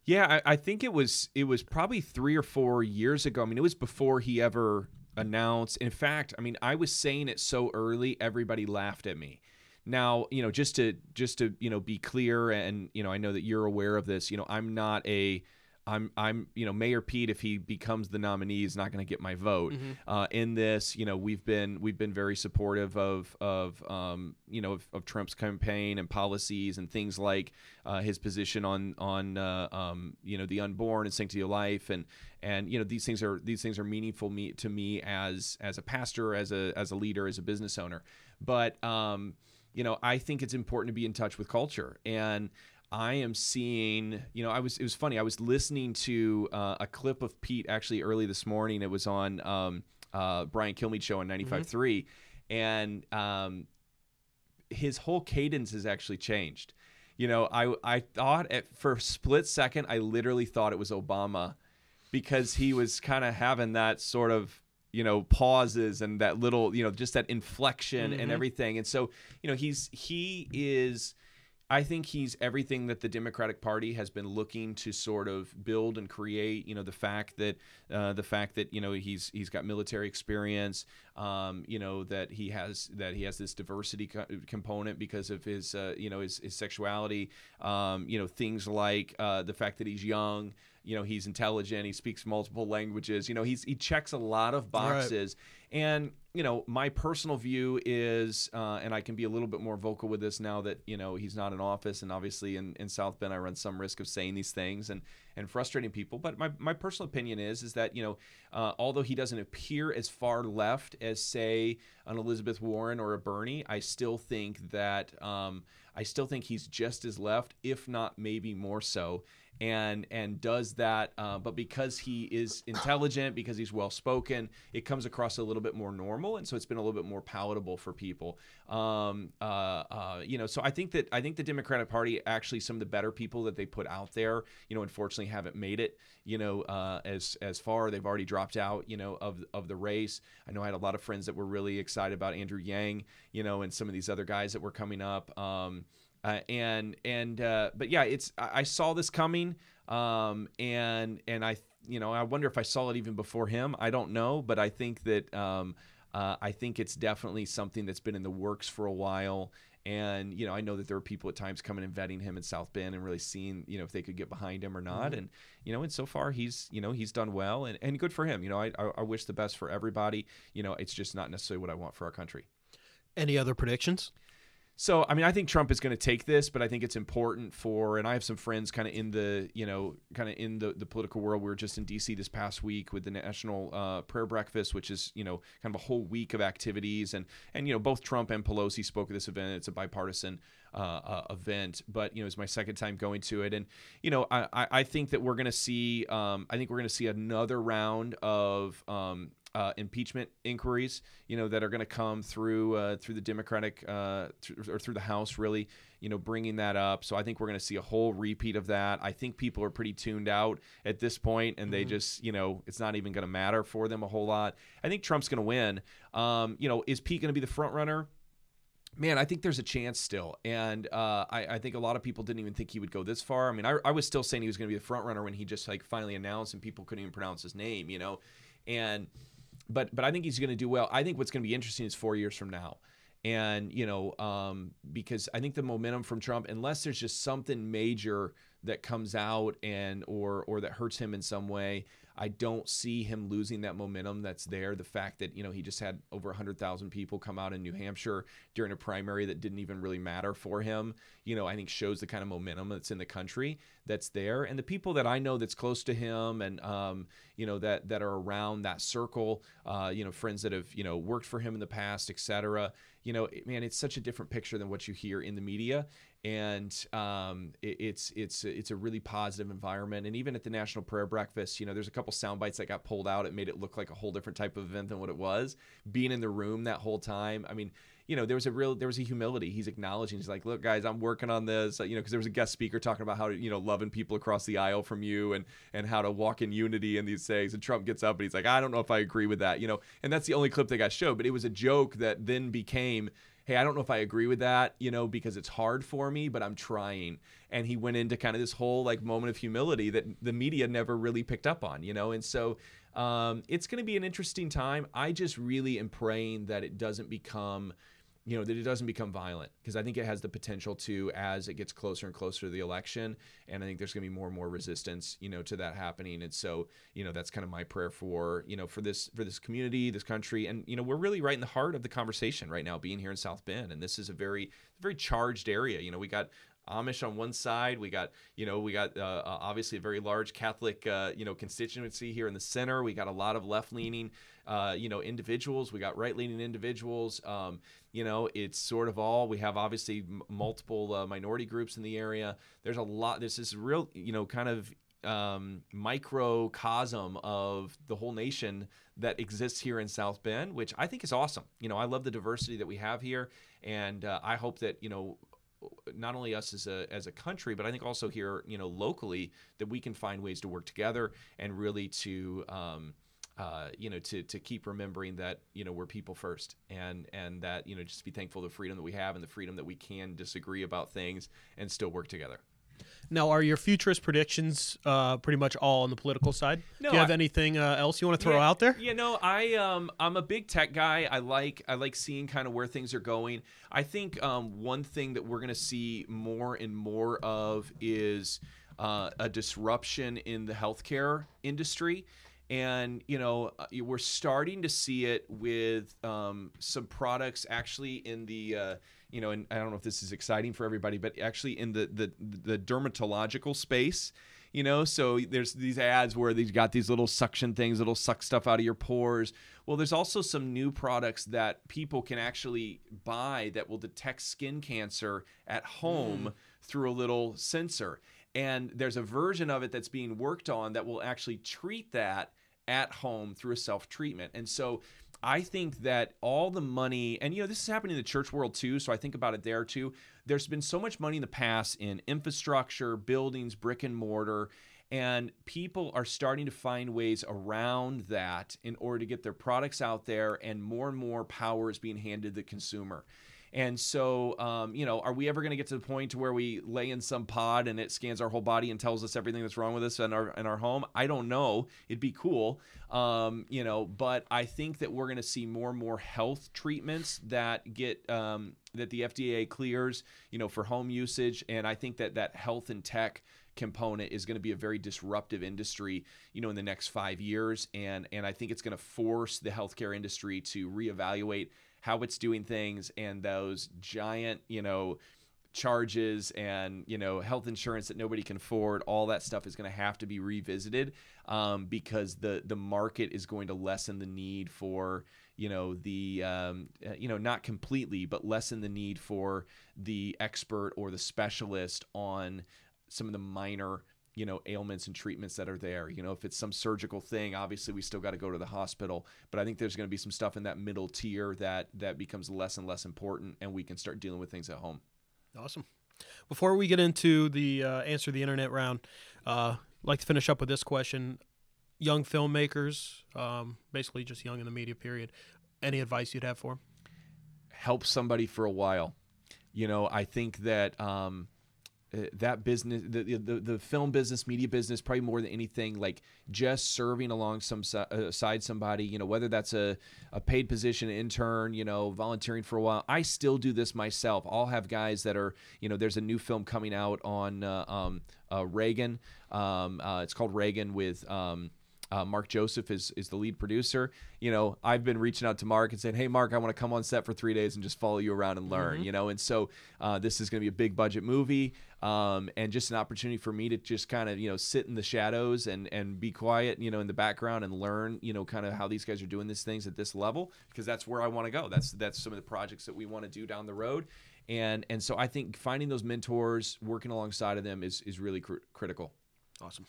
Yeah, I, I think it was it was probably three or four years ago. I mean, it was before he ever announced. In fact, I mean, I was saying it so early, everybody laughed at me. Now, you know, just to just to you know be clear, and you know, I know that you're aware of this. You know, I'm not a I'm I'm you know Mayor Pete if he becomes the nominee is not going to get my vote. Uh, in this, you know, we've been we've been very supportive of of um, you know of, of Trump's campaign and policies and things like uh, his position on on uh, um, you know the unborn and sanctity of life and and you know these things are these things are meaningful me to me as as a pastor as a as a leader as a business owner. But um, you know, I think it's important to be in touch with culture and. I am seeing, you know, I was, it was funny. I was listening to uh, a clip of Pete actually early this morning. It was on um, uh, Brian Kilmeade show on 95.3. And um, his whole cadence has actually changed. You know, I, I thought at, for a split second, I literally thought it was Obama because he was kind of having that sort of you know pauses and that little you know just that inflection and everything and so you know he's he is I think he's everything that the Democratic Party has been looking to sort of build and create. You know, the fact that uh, the fact that you know he's he's got military experience. Um, you know that he has that he has this diversity co- component because of his uh, you know his, his sexuality. Um, you know things like uh, the fact that he's young. You know he's intelligent. He speaks multiple languages. You know he's he checks a lot of boxes. And you know, my personal view is, uh, and I can be a little bit more vocal with this now that you know he's not in office, and obviously in, in South Bend I run some risk of saying these things and and frustrating people. But my, my personal opinion is is that you know, uh, although he doesn't appear as far left as say an Elizabeth Warren or a Bernie, I still think that um, I still think he's just as left, if not maybe more so and and does that uh, but because he is intelligent because he's well spoken it comes across a little bit more normal and so it's been a little bit more palatable for people. Um, uh, uh, you know so i think that i think the democratic party actually some of the better people that they put out there you know unfortunately haven't made it you know uh, as as far. They've already dropped out you know of of the race. I know i had a lot of friends that were really excited about andrew yang you know and some of these other guys that were coming up. Um, uh, and and uh, but yeah, it's I, I saw this coming, um, and and I you know I wonder if I saw it even before him. I don't know, but I think that um, uh, I think it's definitely something that's been in the works for a while. And you know, I know that there are people at times coming and vetting him in South Bend and really seeing you know if they could get behind him or not. And you know, and so far he's you know he's done well and, and good for him. You know, I, I I wish the best for everybody. You know, it's just not necessarily what I want for our country. Any other predictions? So, I mean, I think Trump is going to take this, but I think it's important for, and I have some friends kind of in the, you know, kind of in the, the political world. We were just in D.C. this past week with the National uh, Prayer Breakfast, which is, you know, kind of a whole week of activities. And, and you know, both Trump and Pelosi spoke at this event. It's a bipartisan uh, uh, event, but, you know, it's my second time going to it. And, you know, I, I think that we're going to see, um, I think we're going to see another round of, um, uh, impeachment inquiries, you know, that are going to come through uh, through the Democratic uh, th- or through the House, really, you know, bringing that up. So I think we're going to see a whole repeat of that. I think people are pretty tuned out at this point, and they just, you know, it's not even going to matter for them a whole lot. I think Trump's going to win. Um, you know, is Pete going to be the front runner? man, I think there's a chance still. And uh, I, I think a lot of people didn't even think he would go this far. I mean, I, I was still saying he was going to be the front runner when he just like finally announced and people couldn't even pronounce his name, you know? And, but, but I think he's going to do well. I think what's going to be interesting is four years from now. And, you know, um, because I think the momentum from Trump, unless there's just something major that comes out and, or, or that hurts him in some way, I don't see him losing that momentum that's there. The fact that, you know, he just had over 100,000 people come out in New Hampshire during a primary that didn't even really matter for him, you know, I think shows the kind of momentum that's in the country that's there. And the people that I know that's close to him and, um, you know, that, that are around that circle, uh, you know, friends that have, you know, worked for him in the past, et cetera, you know, man, it's such a different picture than what you hear in the media and um, it, it's it's it's a really positive environment. And even at the National Prayer Breakfast, you know, there's a couple sound bites that got pulled out. It made it look like a whole different type of event than what it was. Being in the room that whole time, I mean, you know, there was a real there was a humility. He's acknowledging. He's like, look, guys, I'm working on this. You know, because there was a guest speaker talking about how to you know loving people across the aisle from you and and how to walk in unity and these things. And Trump gets up and he's like, I don't know if I agree with that. You know, and that's the only clip they got showed. But it was a joke that then became hey, I don't know if I agree with that, you know, because it's hard for me, but I'm trying. And he went into kind of this whole like moment of humility that the media never really picked up on, you know, and so um, it's going to be an interesting time. I just really am praying that it doesn't become you know that it doesn't become violent because I think it has the potential to as it gets closer and closer to the election, and I think there's going to be more and more resistance, you know, to that happening. And so, you know, that's kind of my prayer for you know for this for this community, this country, and you know, we're really right in the heart of the conversation right now, being here in South Bend, and this is a very very charged area. You know, we got Amish on one side. We got, you know, we got uh, uh, obviously a very large Catholic, uh, you know, constituency here in the center. We got a lot of left-leaning, uh, you know, individuals. We got right-leaning individuals. Um, you know, it's sort of all. We have obviously m- multiple uh, minority groups in the area. There's a lot. There's This is real, you know, kind of um, microcosm of the whole nation that exists here in South Bend, which I think is awesome. You know, I love the diversity that we have here, and uh, I hope that you know not only us as a as a country, but I think also here, you know, locally, that we can find ways to work together and really to, um, uh, you know, to to keep remembering that you know we're people first, and and that you know just be thankful the freedom that we have and the freedom that we can disagree about things and still work together. Now, are your futurist predictions uh, pretty much all on the political side? No, Do you have I- anything uh, else you want to throw Yeah, out there? You know, I um I'm a big tech guy. I like I like seeing kind of where things are going. I think um one thing that we're gonna see more and more of is uh, a disruption in the healthcare industry. And you know uh, we're starting to see it with um, some products actually in the uh, you know and I don't know if this is exciting for everybody, but actually in the the, the dermatological space you know? So there's these ads where they've got these little suction things that'll suck stuff out of your pores. Well there's also some new products that people can actually buy that will detect skin cancer at home through a little sensor. And there's a version of it that's being worked on that will actually treat that at home through a self treatment and so I think that all the money, and you know, this is happening in the church world too, so I think about it there too. There's been so much money in the past in infrastructure, buildings, brick and mortar, and people are starting to find ways around that in order to get their products out there, and more and more power is being handed the consumer. And so, um, you know, are we ever going to get to the point to where we lay in some pod and it scans our whole body and tells us everything that's wrong with us in our in our home? I don't know. It'd be cool, um, you know. But I think that we're going to see more and more health treatments that get um, that the FDA clears, you know, for home usage. And I think that that health and tech component is going to be a very disruptive industry, you know, in the next five years. And and I think it's going to force the healthcare industry to reevaluate how it's doing things and those giant, you know, charges and you know health insurance that nobody can afford all that stuff is going to have to be revisited um, because the the market is going to lessen the need for you know the um, uh, you know not completely but lessen the need for the expert or the specialist on some of the minor you know ailments and treatments that are there you know if it's some surgical thing obviously we still got to go to the hospital but i think there's going to be some stuff in that middle tier that that becomes less and less important and we can start dealing with things at home Awesome. Before we get into the uh, answer the internet round, uh, I'd like to finish up with this question: Young filmmakers, um, basically just young in the media period, any advice you'd have for them? help somebody for a while. You know, I think that um, uh, that business, the, the the film business, media business, probably more than anything, like just serving along some uh, side somebody. You know, whether that's a a paid position, intern, you know, volunteering for a while. I still do this myself. I'll have guys that are, you know, there's a new film coming out on uh, um, uh, Reagan. Um, uh, it's called Reagan with. Um, uh, Mark Joseph is is the lead producer. You know, I've been reaching out to Mark and saying, "Hey, Mark, I want to come on set for three days and just follow you around and learn." You know, and so uh, this is going to be a big budget movie, um, and just an opportunity for me to just kind of you know sit in the shadows and and be quiet, you know, in the background and learn, you know, kind of how these guys are doing these things at this level because that's where I want to go. That's that's some of the projects that we want to do down the road. And, and so I think finding those mentors, working alongside of them is, is really cr- critical. Awesome.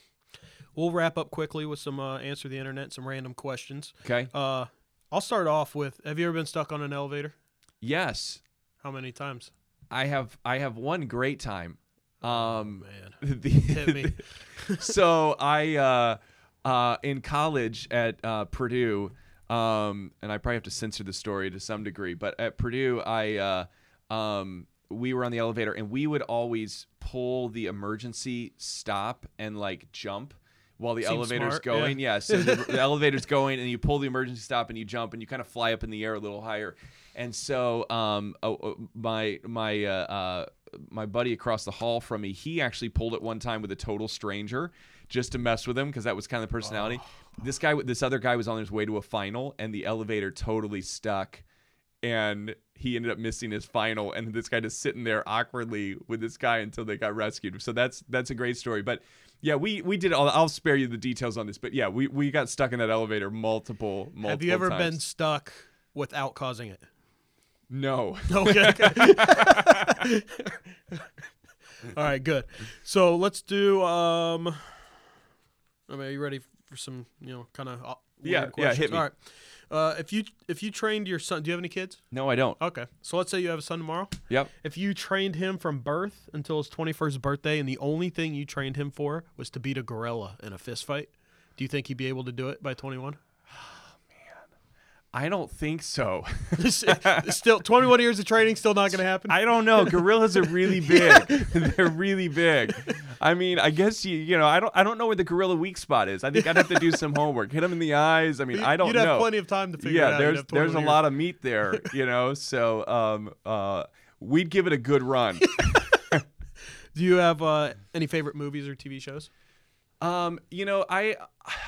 We'll wrap up quickly with some uh, answer the internet, some random questions. Okay. Uh, I'll start off with: Have you ever been stuck on an elevator? Yes. How many times? I have I have one great time. Um, Man, the, hit me. so I uh, uh, in college at uh, Purdue, um, and I probably have to censor the story to some degree, but at Purdue, I uh, um, we were on the elevator, and we would always pull the emergency stop and like jump while the Seems elevator's smart, going. yeah. Yeah, so the, the elevator's going, and you pull the emergency stop, and you jump, and you kind of fly up in the air a little higher. And so, um, oh, oh, my my uh, uh, my buddy across the hall from me, he actually pulled it one time with a total stranger just to mess with him because that was kind of the personality. This guy, this other guy, was on his way to a final, and the elevator totally stuck and he ended up missing his final and this guy just sitting there awkwardly with this guy until they got rescued so that's that's a great story but yeah we we did I'll, I'll spare you the details on this but yeah we we got stuck in that elevator multiple multiple Have you ever times. been stuck without causing it? no Okay. All right, good. So let's do. Um, I mean, are you ready for some, you know, kind of Yeah, yeah, hit me. All right. Uh, if you if you trained your son, do you have any kids? no i don't Okay, so let's say you have a son tomorrow. yep If you trained him from birth until his 21st birthday, and the only thing you trained him for was to beat a gorilla in a fist fight, do you think he'd be able to do it by 21? I don't think so still, 21 years of training, still not going to happen. I don't know. Gorillas are really big. They're really big. I mean, I guess you you know I don't I don't know where the gorilla weak spot is. I think I'd have to do some homework. Hit him in the eyes. I mean, I don't know. You'd know. have plenty of time to figure it yeah, out. You'd there's there's a 21 lot of meat there, you know. So um uh we'd give it a good run. Do you have uh, any favorite movies or TV shows? Um, you know, I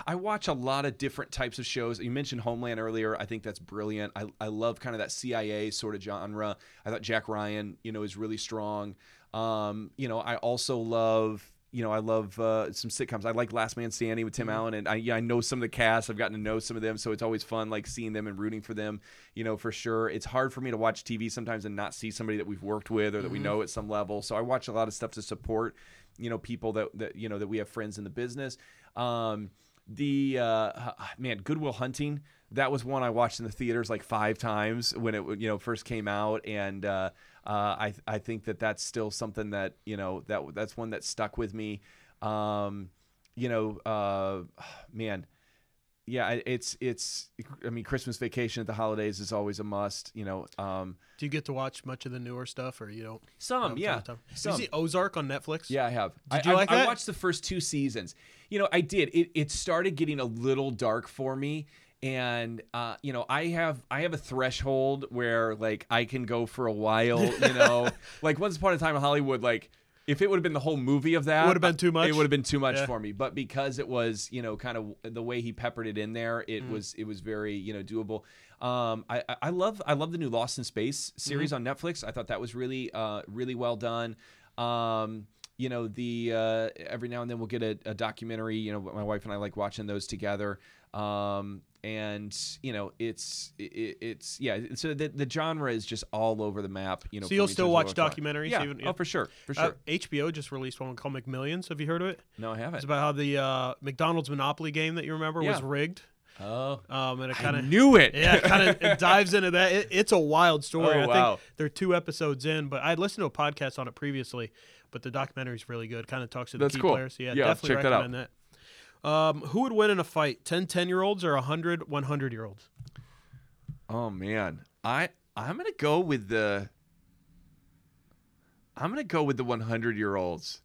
I watch a lot of different types of shows. You mentioned Homeland earlier. I think that's brilliant. I, I love kind of that CIA sort of genre. I thought Jack Ryan, you know, is really strong. Um, you know, I also love you know, I love uh, some sitcoms. I like Last Man Standing with Tim Allen, and I, yeah, I know some of the cast. I've gotten to know some of them, so it's always fun, like seeing them and rooting for them. You know, for sure. It's hard for me to watch TV sometimes and not see somebody that we've worked with or that we know at some level. So I watch a lot of stuff to support, you know, people that that you know that we have friends in the business. Um, the uh, man, Goodwill Hunting. That was one I watched in the theaters like five times when it you know first came out, and uh, uh, I I think that that's still something that you know that that's one that stuck with me. Um, you know, uh, man, yeah, it's it's. I mean, Christmas Vacation at the holidays is always a must. You know, um, Do you get to watch much of the newer stuff, or you don't? some yeah, time? Did you see Ozark on Netflix? Yeah, I have. Did I, you I- like I that? watched the first two seasons. You know, I did. It it started getting a little dark for me. And uh, you know, I have I have a threshold where like I can go for a while, you know. like once upon a time in Hollywood, like if it would have been the whole movie of that, Would've been too much? It would have been too much Yeah. for me. But because it was, you know, kind of the way he peppered it in there, Mm. it was it was very, you know, doable. Um, I, I- I love I love the new Lost in Space series Mm-hmm. on Netflix. I thought that was really uh, really well done. Um, you know, the uh, every now and then we'll get a, a documentary. You know, my wife and I like watching those together. Um, and you know, it's it, it's yeah. So the, the genre is just all over the map. You know, So you'll still watch I documentaries Yeah. even- Oh, for sure, for Uh, sure. HBO just released one called McMillions. Have you heard of it? no, I haven't. It's about how the uh, McDonald's Monopoly game that you remember was rigged. oh, Um, and it I kind of knew it. yeah, kind of it dives into that. It, it's a wild story. Oh, I wow. think they're two episodes in, but I'd listened to a podcast on it previously. But the documentary is really good. Kind of talks to the That's key cool. players. Yeah, Yeah, definitely check that out. recommend that. Um, who would win in a fight? 10 10 year olds or 100 100 year olds? Oh man, I I'm gonna go with the. I'm gonna go with the 100 year olds.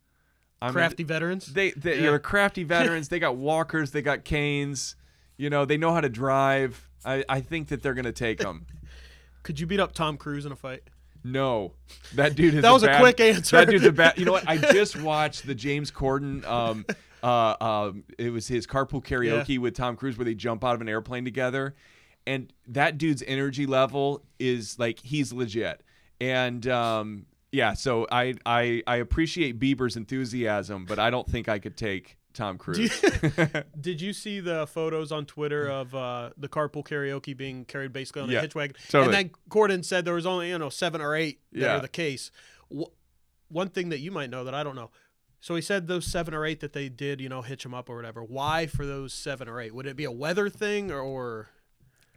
I Crafty veterans. They they Yeah. you're crafty veterans. they got walkers. They got canes. You know they know how to drive. I I think that they're gonna take them. Could you beat up Tom Cruise in a fight? No, that dude is. That was a bad- quick answer. That dude's a bad. You know what? I just watched the James Corden. Um, uh, um, it was his carpool karaoke with Tom Cruise, where they jump out of an airplane together, and that dude's energy level is like he's legit. And um, yeah, so I I I appreciate Bieber's enthusiasm, but I don't think I could take Tom Cruise. Did you see the photos on Twitter of uh, the carpool karaoke being carried basically on Yeah, a hitch wagon? totally. And then Corden said there was only you know seven or eight that Yeah. are the case. Wh- one thing that you might know that I don't know. So he said those seven or eight that they did, you know, hitch them up or whatever. Why for those seven or eight? Would it be a weather thing or? or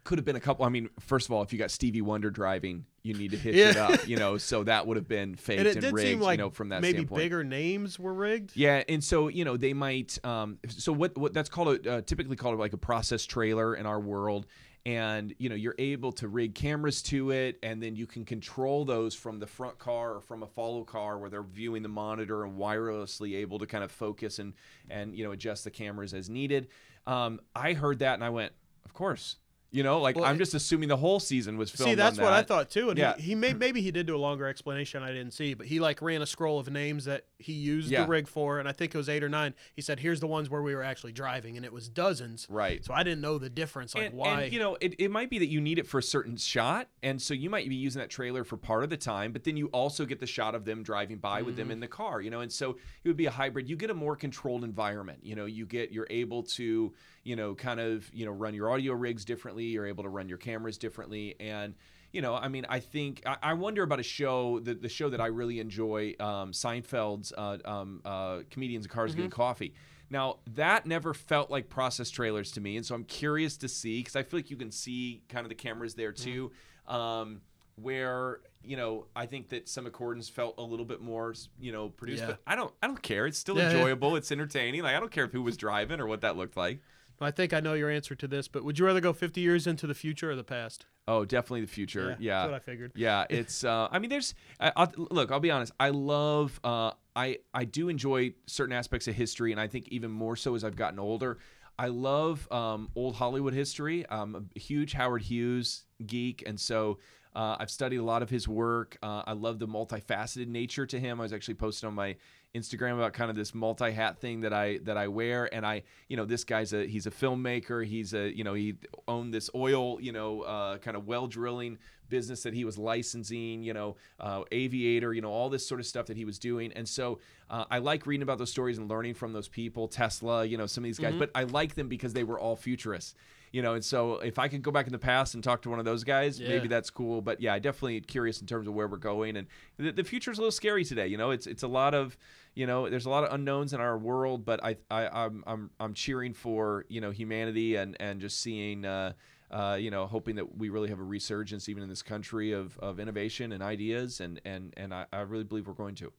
could have been a couple. I mean, first of all, if you got Stevie Wonder driving, you need to hitch Yeah. it up, you know. So that would have been faked and and, did rigged, seem like you know, from that maybe standpoint. bigger names were rigged. Yeah, and so you know they might. Um, so what what that's called a uh, typically called like a process trailer in our world, and you know you're able to rig cameras to it and then you can control those from the front car or from a follow car where they're viewing the monitor and wirelessly able to kind of focus and and you know adjust the cameras as needed. Um, i heard that and i went of course you know like Well, i'm just assuming the whole season was filmed See, that's on what I thought too. And Yeah. he, he may, maybe he did do a longer explanation I didn't see, but he like ran a scroll of names that he used Yeah. the rig for, and I think it was eight or nine. He said, "Here's the ones where we were actually driving," and it was dozens. Right. So I didn't know the difference, like and, why. and, you know, it, it might be that you need it for a certain shot, and so you might be using that trailer for part of the time, but then you also get the shot of them driving by with Mm-hmm. them in the car, you know, and so it would be a hybrid. You get a more controlled environment, you know, you get you're able to, you know, kind of you know run your audio rigs differently, you're able to run your cameras differently, and you know, I mean, I think I, I wonder about a show the the show that I really enjoy, um, Seinfeld's uh, um, uh, comedians and cars getting coffee. Now that never felt like process trailers to me, and so I'm curious to see because I feel like you can see kind of the cameras there too, um, where you know I think that some of Corden's felt a little bit more you know produced, Yeah. but I don't I don't care. It's still Yeah, yeah. enjoyable. It's entertaining. Like I don't care who was driving or what that looked like. I think I know your answer to this, but would you rather go 50 years into the future or the past? Oh, definitely the future. Yeah, That's what I figured. Yeah, it's. Uh, I mean, there's. I, I'll, look, I'll be honest. I love. Uh, I I do enjoy certain aspects of history, and I think even more so as I've gotten older. I love um, old Hollywood history. I'm a huge Howard Hughes geek, and so uh, I've studied a lot of his work. Uh, I love the multifaceted nature to him. I was actually posting on my Instagram about kind of this multi hat thing that I that I wear, and I, you know, this guy's a he's a filmmaker. He's a you know he owned this oil you know uh, kind of well drilling business that he was licensing. You know, uh, aviator. You know, all this sort of stuff that he was doing, and so uh, I like reading about those stories and learning from those people. Tesla, you know, some of these guys, but I like them because they were all futurists. You know, and so if I could go back in the past and talk to one of those guys, Yeah. maybe that's cool. But yeah, I definitely curious in terms of where we're going, and the, the future's a little scary today. You know, it's it's a lot of you know, there's a lot of unknowns in our world, but I I I'm I'm, I'm cheering for you know humanity and and just seeing. Uh, uh, you know, hoping that we really have a resurgence even in this country of, of innovation and ideas, and and and I, I really believe we're going to.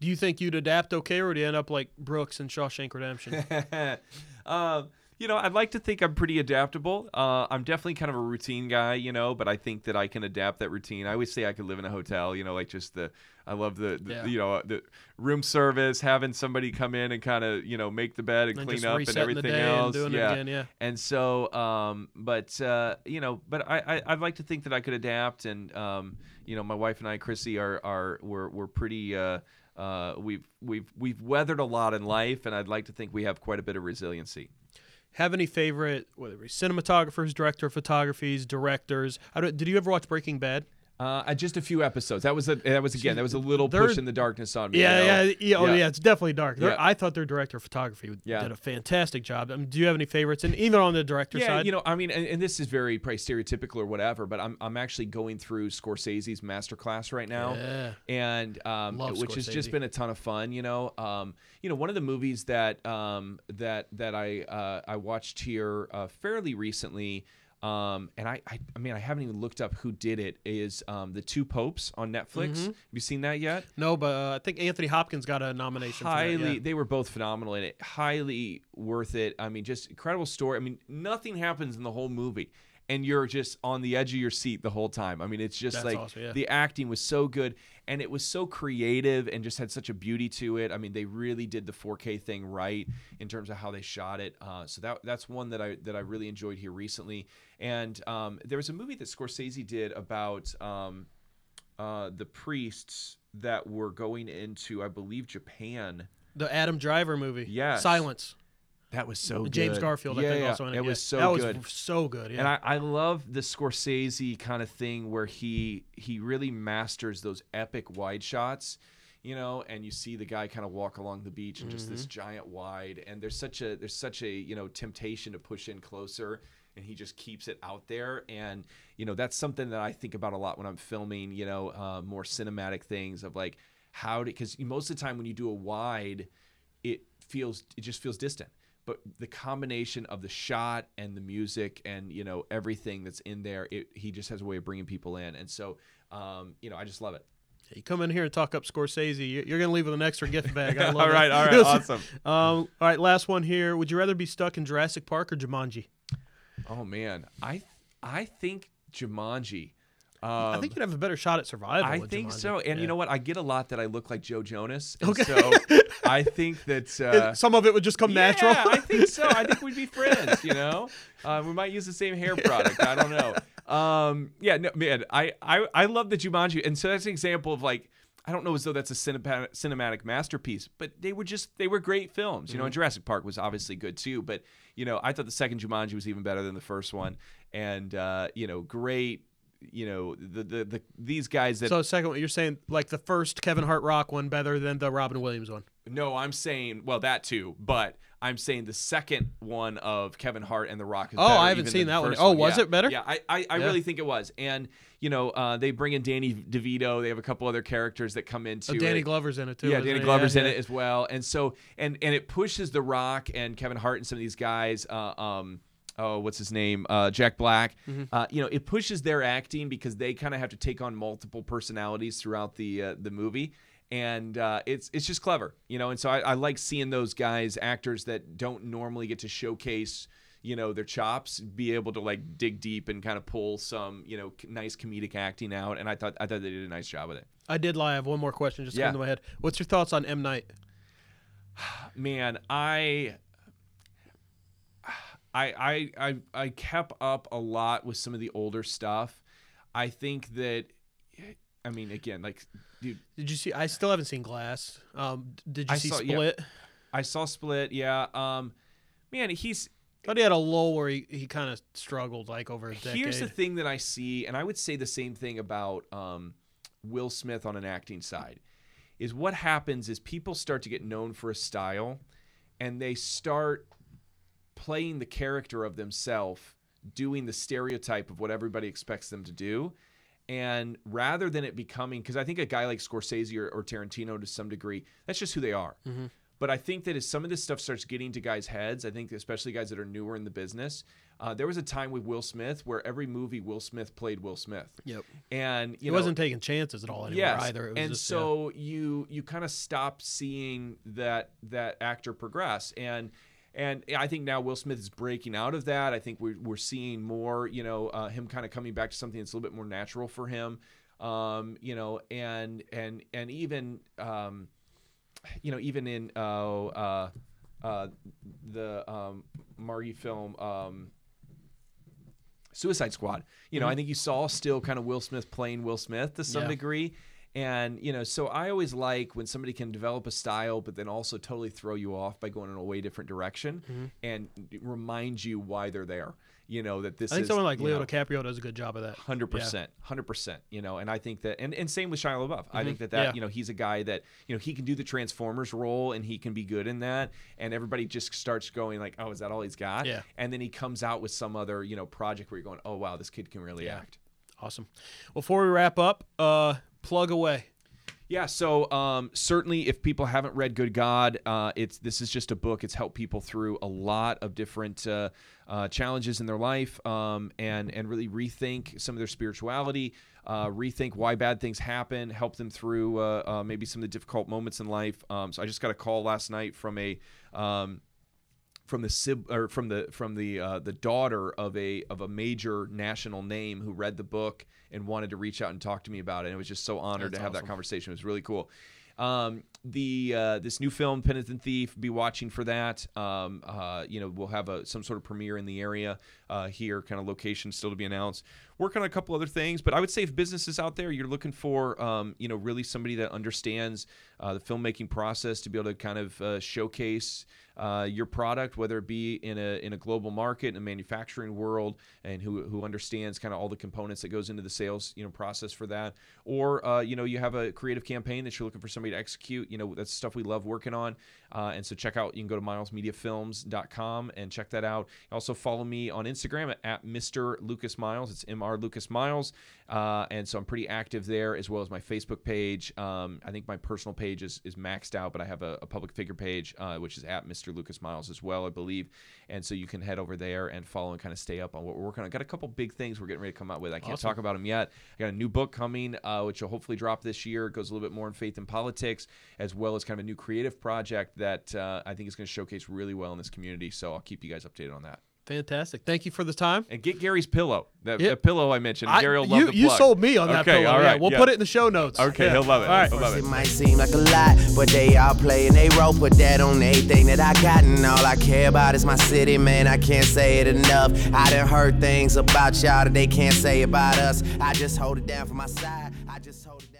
Do you think you'd adapt okay, or would you end up like Brooks in Shawshank Redemption? um, you know, I'd like to think I'm pretty adaptable. Uh, I'm definitely kind of a routine guy, you know, but I think that I can adapt that routine. I always say I could live in a hotel, you know, like just the, I love the, the Yeah. you know, the room service, having somebody come in and kind of, you know, make the bed and And clean up and everything and else. it yeah. again, yeah. And so, um, but uh, you know, but I, I I'd like to think that I could adapt, and um, you know, my wife and I, Chrissy, are are we're we're pretty. Uh, uh, we've we've we've weathered a lot in life, and I'd like to think we have quite a bit of resiliency. Have any favorite, whether it be cinematographers, director of photographies, directors? Did you ever watch Breaking Bad? Uh, uh, just a few episodes. That was a that was again that was a little They're- push in the darkness on me. Yeah, you know? yeah, yeah. Oh, Yeah. yeah. It's definitely dark. Yeah. I thought their director of photography Yeah. did a fantastic job. Um, do you have any favorites? And even on the director Yeah, side, you know, I mean, and, and this is very probably stereotypical or whatever, but I'm, I'm actually going through Scorsese's masterclass right now, Yeah. and um, Love which has just been a ton of fun. You know, um, you know, one of the movies that um, that that I uh, I watched here uh, fairly recently. Um, and I, I, I mean, I haven't even looked up who did it. Is um, the Two Popes on Netflix? Mm-hmm. Have you seen that yet? no, but uh, I think Anthony Hopkins got a nomination. highly for that, yeah. they were both phenomenal in it highly worth it i mean just incredible story i mean nothing happens in the whole movie and you're just on the edge of your seat the whole time i mean it's just That's like awesome, yeah. the acting was so good and it was so creative and just had such a beauty to it i mean they really did the 4k thing right in terms of how they shot it uh, so that that's one that i that i really enjoyed here recently and um, there was a movie that scorsese did about um, uh, the priests that were going into i believe japan The Adam Driver movie. Yeah. Silence. That was so good. James Garfield, I yeah, think, yeah. also in it. It was so that good. was so good. Yeah. And I, I love the Scorsese kind of thing where he he really masters those epic wide shots, you know, and you see the guy kind of walk along the beach and just this Mm-hmm. giant wide, and there's such a there's such a you know temptation to push in closer, and he just keeps it out there, and you know that's something that I think about a lot when I'm filming, you know, uh, more cinematic things of like how to because most of the time when you do a wide, it feels it just feels distant but the combination of the shot and the music and you know everything that's in there it, he just has a way of bringing people in and so um, you know i just love it you come in here and talk up Scorsese, you- you're going to leave with an extra gift bag. I love All it. right, all right, awesome. Um, all right, last one here. Would you rather be stuck in Jurassic Park or Jumanji? oh man i I think Jumanji. Um, I think you'd have a better shot at survival. I think Jumanji. so. And Yeah. you know what? I get a lot that I look like Joe Jonas. And Okay. so I think that uh, some of it would just come natural. Yeah, I think so. I think we'd be friends. You know, uh, we might use the same hair product. I don't know. Um, yeah, no, man. I, I I love the Jumanji, and so that's an example of like. I don't know as though that's a cinematic, cinematic masterpiece, but they were just they were great films. You know, and Jurassic Park was obviously good too, but you know, I thought the second Jumanji was even better than the first one, and uh, you know, great. You know, the the, the these guys that so second one, you're saying like the first Kevin Hart rock one better than the Robin Williams one. No, I'm saying well that too, but I'm saying the second one of Kevin Hart and The Rock is Oh, I haven't seen that one. Oh, was Yeah. it better? Yeah, I I, I Yeah. really think it was, and you know uh, they bring in Danny DeVito. They have a couple other characters that come into Oh, Danny it. Glover's in it too. Yeah, Danny he? Glover's in yeah. it as well, and so and and it pushes The Rock and Kevin Hart and some of these guys. Uh, um, oh, what's his name? Uh, Jack Black. Mm-hmm. Uh, you know, it pushes their acting because they kind of have to take on multiple personalities throughout the uh, the movie. And uh, it's it's just clever, you know. And so I, I like seeing those guys, actors that don't normally get to showcase, you know, their chops, be able to like dig deep and kind of pull some, you know, c- nice comedic acting out. And I thought I thought they did a nice job with it. I did lie. I have one more question just Yeah. came to my head. What's your thoughts on M Night? man i I, I I I kept up a lot with some of the older stuff. I think that, I mean, again, like, dude, Did you see? I still haven't seen Glass. Um, did you I see saw- yeah. Split? I saw Split. Yeah, um, man, he's Thought he had a low where he, he kind of struggled like over a decade. here's the thing that I see, and I would say the same thing about um, Will Smith on an acting side, is what happens is people start to get known for a style, and they start playing the character of themselves, doing the stereotype of what everybody expects them to do. And rather than it becoming, because I think a guy like Scorsese or, or Tarantino to some degree, that's just who they are. But I think that as some of this stuff starts getting to guys' heads, I think especially guys that are newer in the business, uh, there was a time with Will Smith where every movie Will Smith played Will Smith. Yep. And you He know, wasn't taking chances at all anymore yes, either. It was and just, so you you kind of stop seeing that that actor progress and. And I think now Will Smith is breaking out of that. I think we're, we're seeing more, you know, uh, him kind of coming back to something that's a little bit more natural for him, um, you know, and and and even, um, you know, even in uh, uh, uh, the um, Margie film, um, Suicide Squad. You know, I think you saw still kind of Will Smith playing Will Smith to some Yeah. degree. And, you know, so I always like when somebody can develop a style, but then also totally throw you off by going in a way different direction Mm-hmm. and remind you why they're there. You know, that this I think is. someone like Leo know, DiCaprio does a good job of that. Hundred percent, hundred percent. You know, and I think that, and, and same with Shia LaBeouf. I think that that Yeah. you know he's a guy that you know he can do the Transformers role and he can be good in that, and everybody just starts going like, oh, is that all he's got? Yeah. And then he comes out with some other you know project where you're going, oh wow, this kid can really act. Awesome. Before we wrap up, uh, plug away. Yeah, so um, certainly, if people haven't read Good God, uh, it's this is just a book. It's helped people through a lot of different uh, uh, challenges in their life, um, and and really rethink some of their spirituality, uh, rethink why bad things happen, help them through uh, uh, maybe some of the difficult moments in life. Um, so I just got a call last night from a um, from the sib- or from the from the uh, the daughter of a of a major national name who read the book and wanted to reach out and talk to me about it. And it was just so honored That's to have awesome. that conversation. It was really cool. Um, the uh, this new film Penitent Thief, be watching for that. Um, uh, you know, we'll have a some sort of premiere in the area uh, here, kind of location still to be announced. Working on a couple other things, but I would say if businesses out there, you're looking for, um, you know, really somebody that understands uh, the filmmaking process to be able to kind of uh, showcase uh, your product, whether it be in a in a global market, in a manufacturing world, and who who understands kind of all the components that goes into the sales you know process for that, or you know you have a creative campaign that you're looking for somebody to execute. You know that's stuff we love working on, uh, and so check out. You can go to milesmediafilms.com and check that out. Also follow me on Instagram at, at Mr. Lucas Miles. It's Mr. Lucas Miles, uh, and so I'm pretty active there as well as my Facebook page. Um, I think my personal page is, is maxed out, but I have a, a public figure page uh, which is at Mr. Lucas Miles as well, I believe. And so you can head over there and follow and kind of stay up on what we're working on. Got a couple big things we're getting ready to come out with. I can't Awesome. talk about them yet. I got a new book coming, uh, which will hopefully drop this year. It goes a little bit more in faith and politics, as well as kind of a new creative project that uh, I think is going to showcase really well in this community. So I'll keep you guys updated on that. Fantastic. Thank you for the time. And get Gary's pillow. That, Yeah. that pillow I mentioned. I- Gary will love you, the you plug. sold me on that Okay, pillow. all yeah, we'll yeah. put it in the show notes. Okay, Yeah. he'll love it. All right. He'll love It it. might seem like a lot, but they all play and they roll. Put that on everything that I got, and all I care about is my city, man. I can't say it enough. I done heard things about y'all that they can't say about us. I just hold it down for my side. I just hold it down.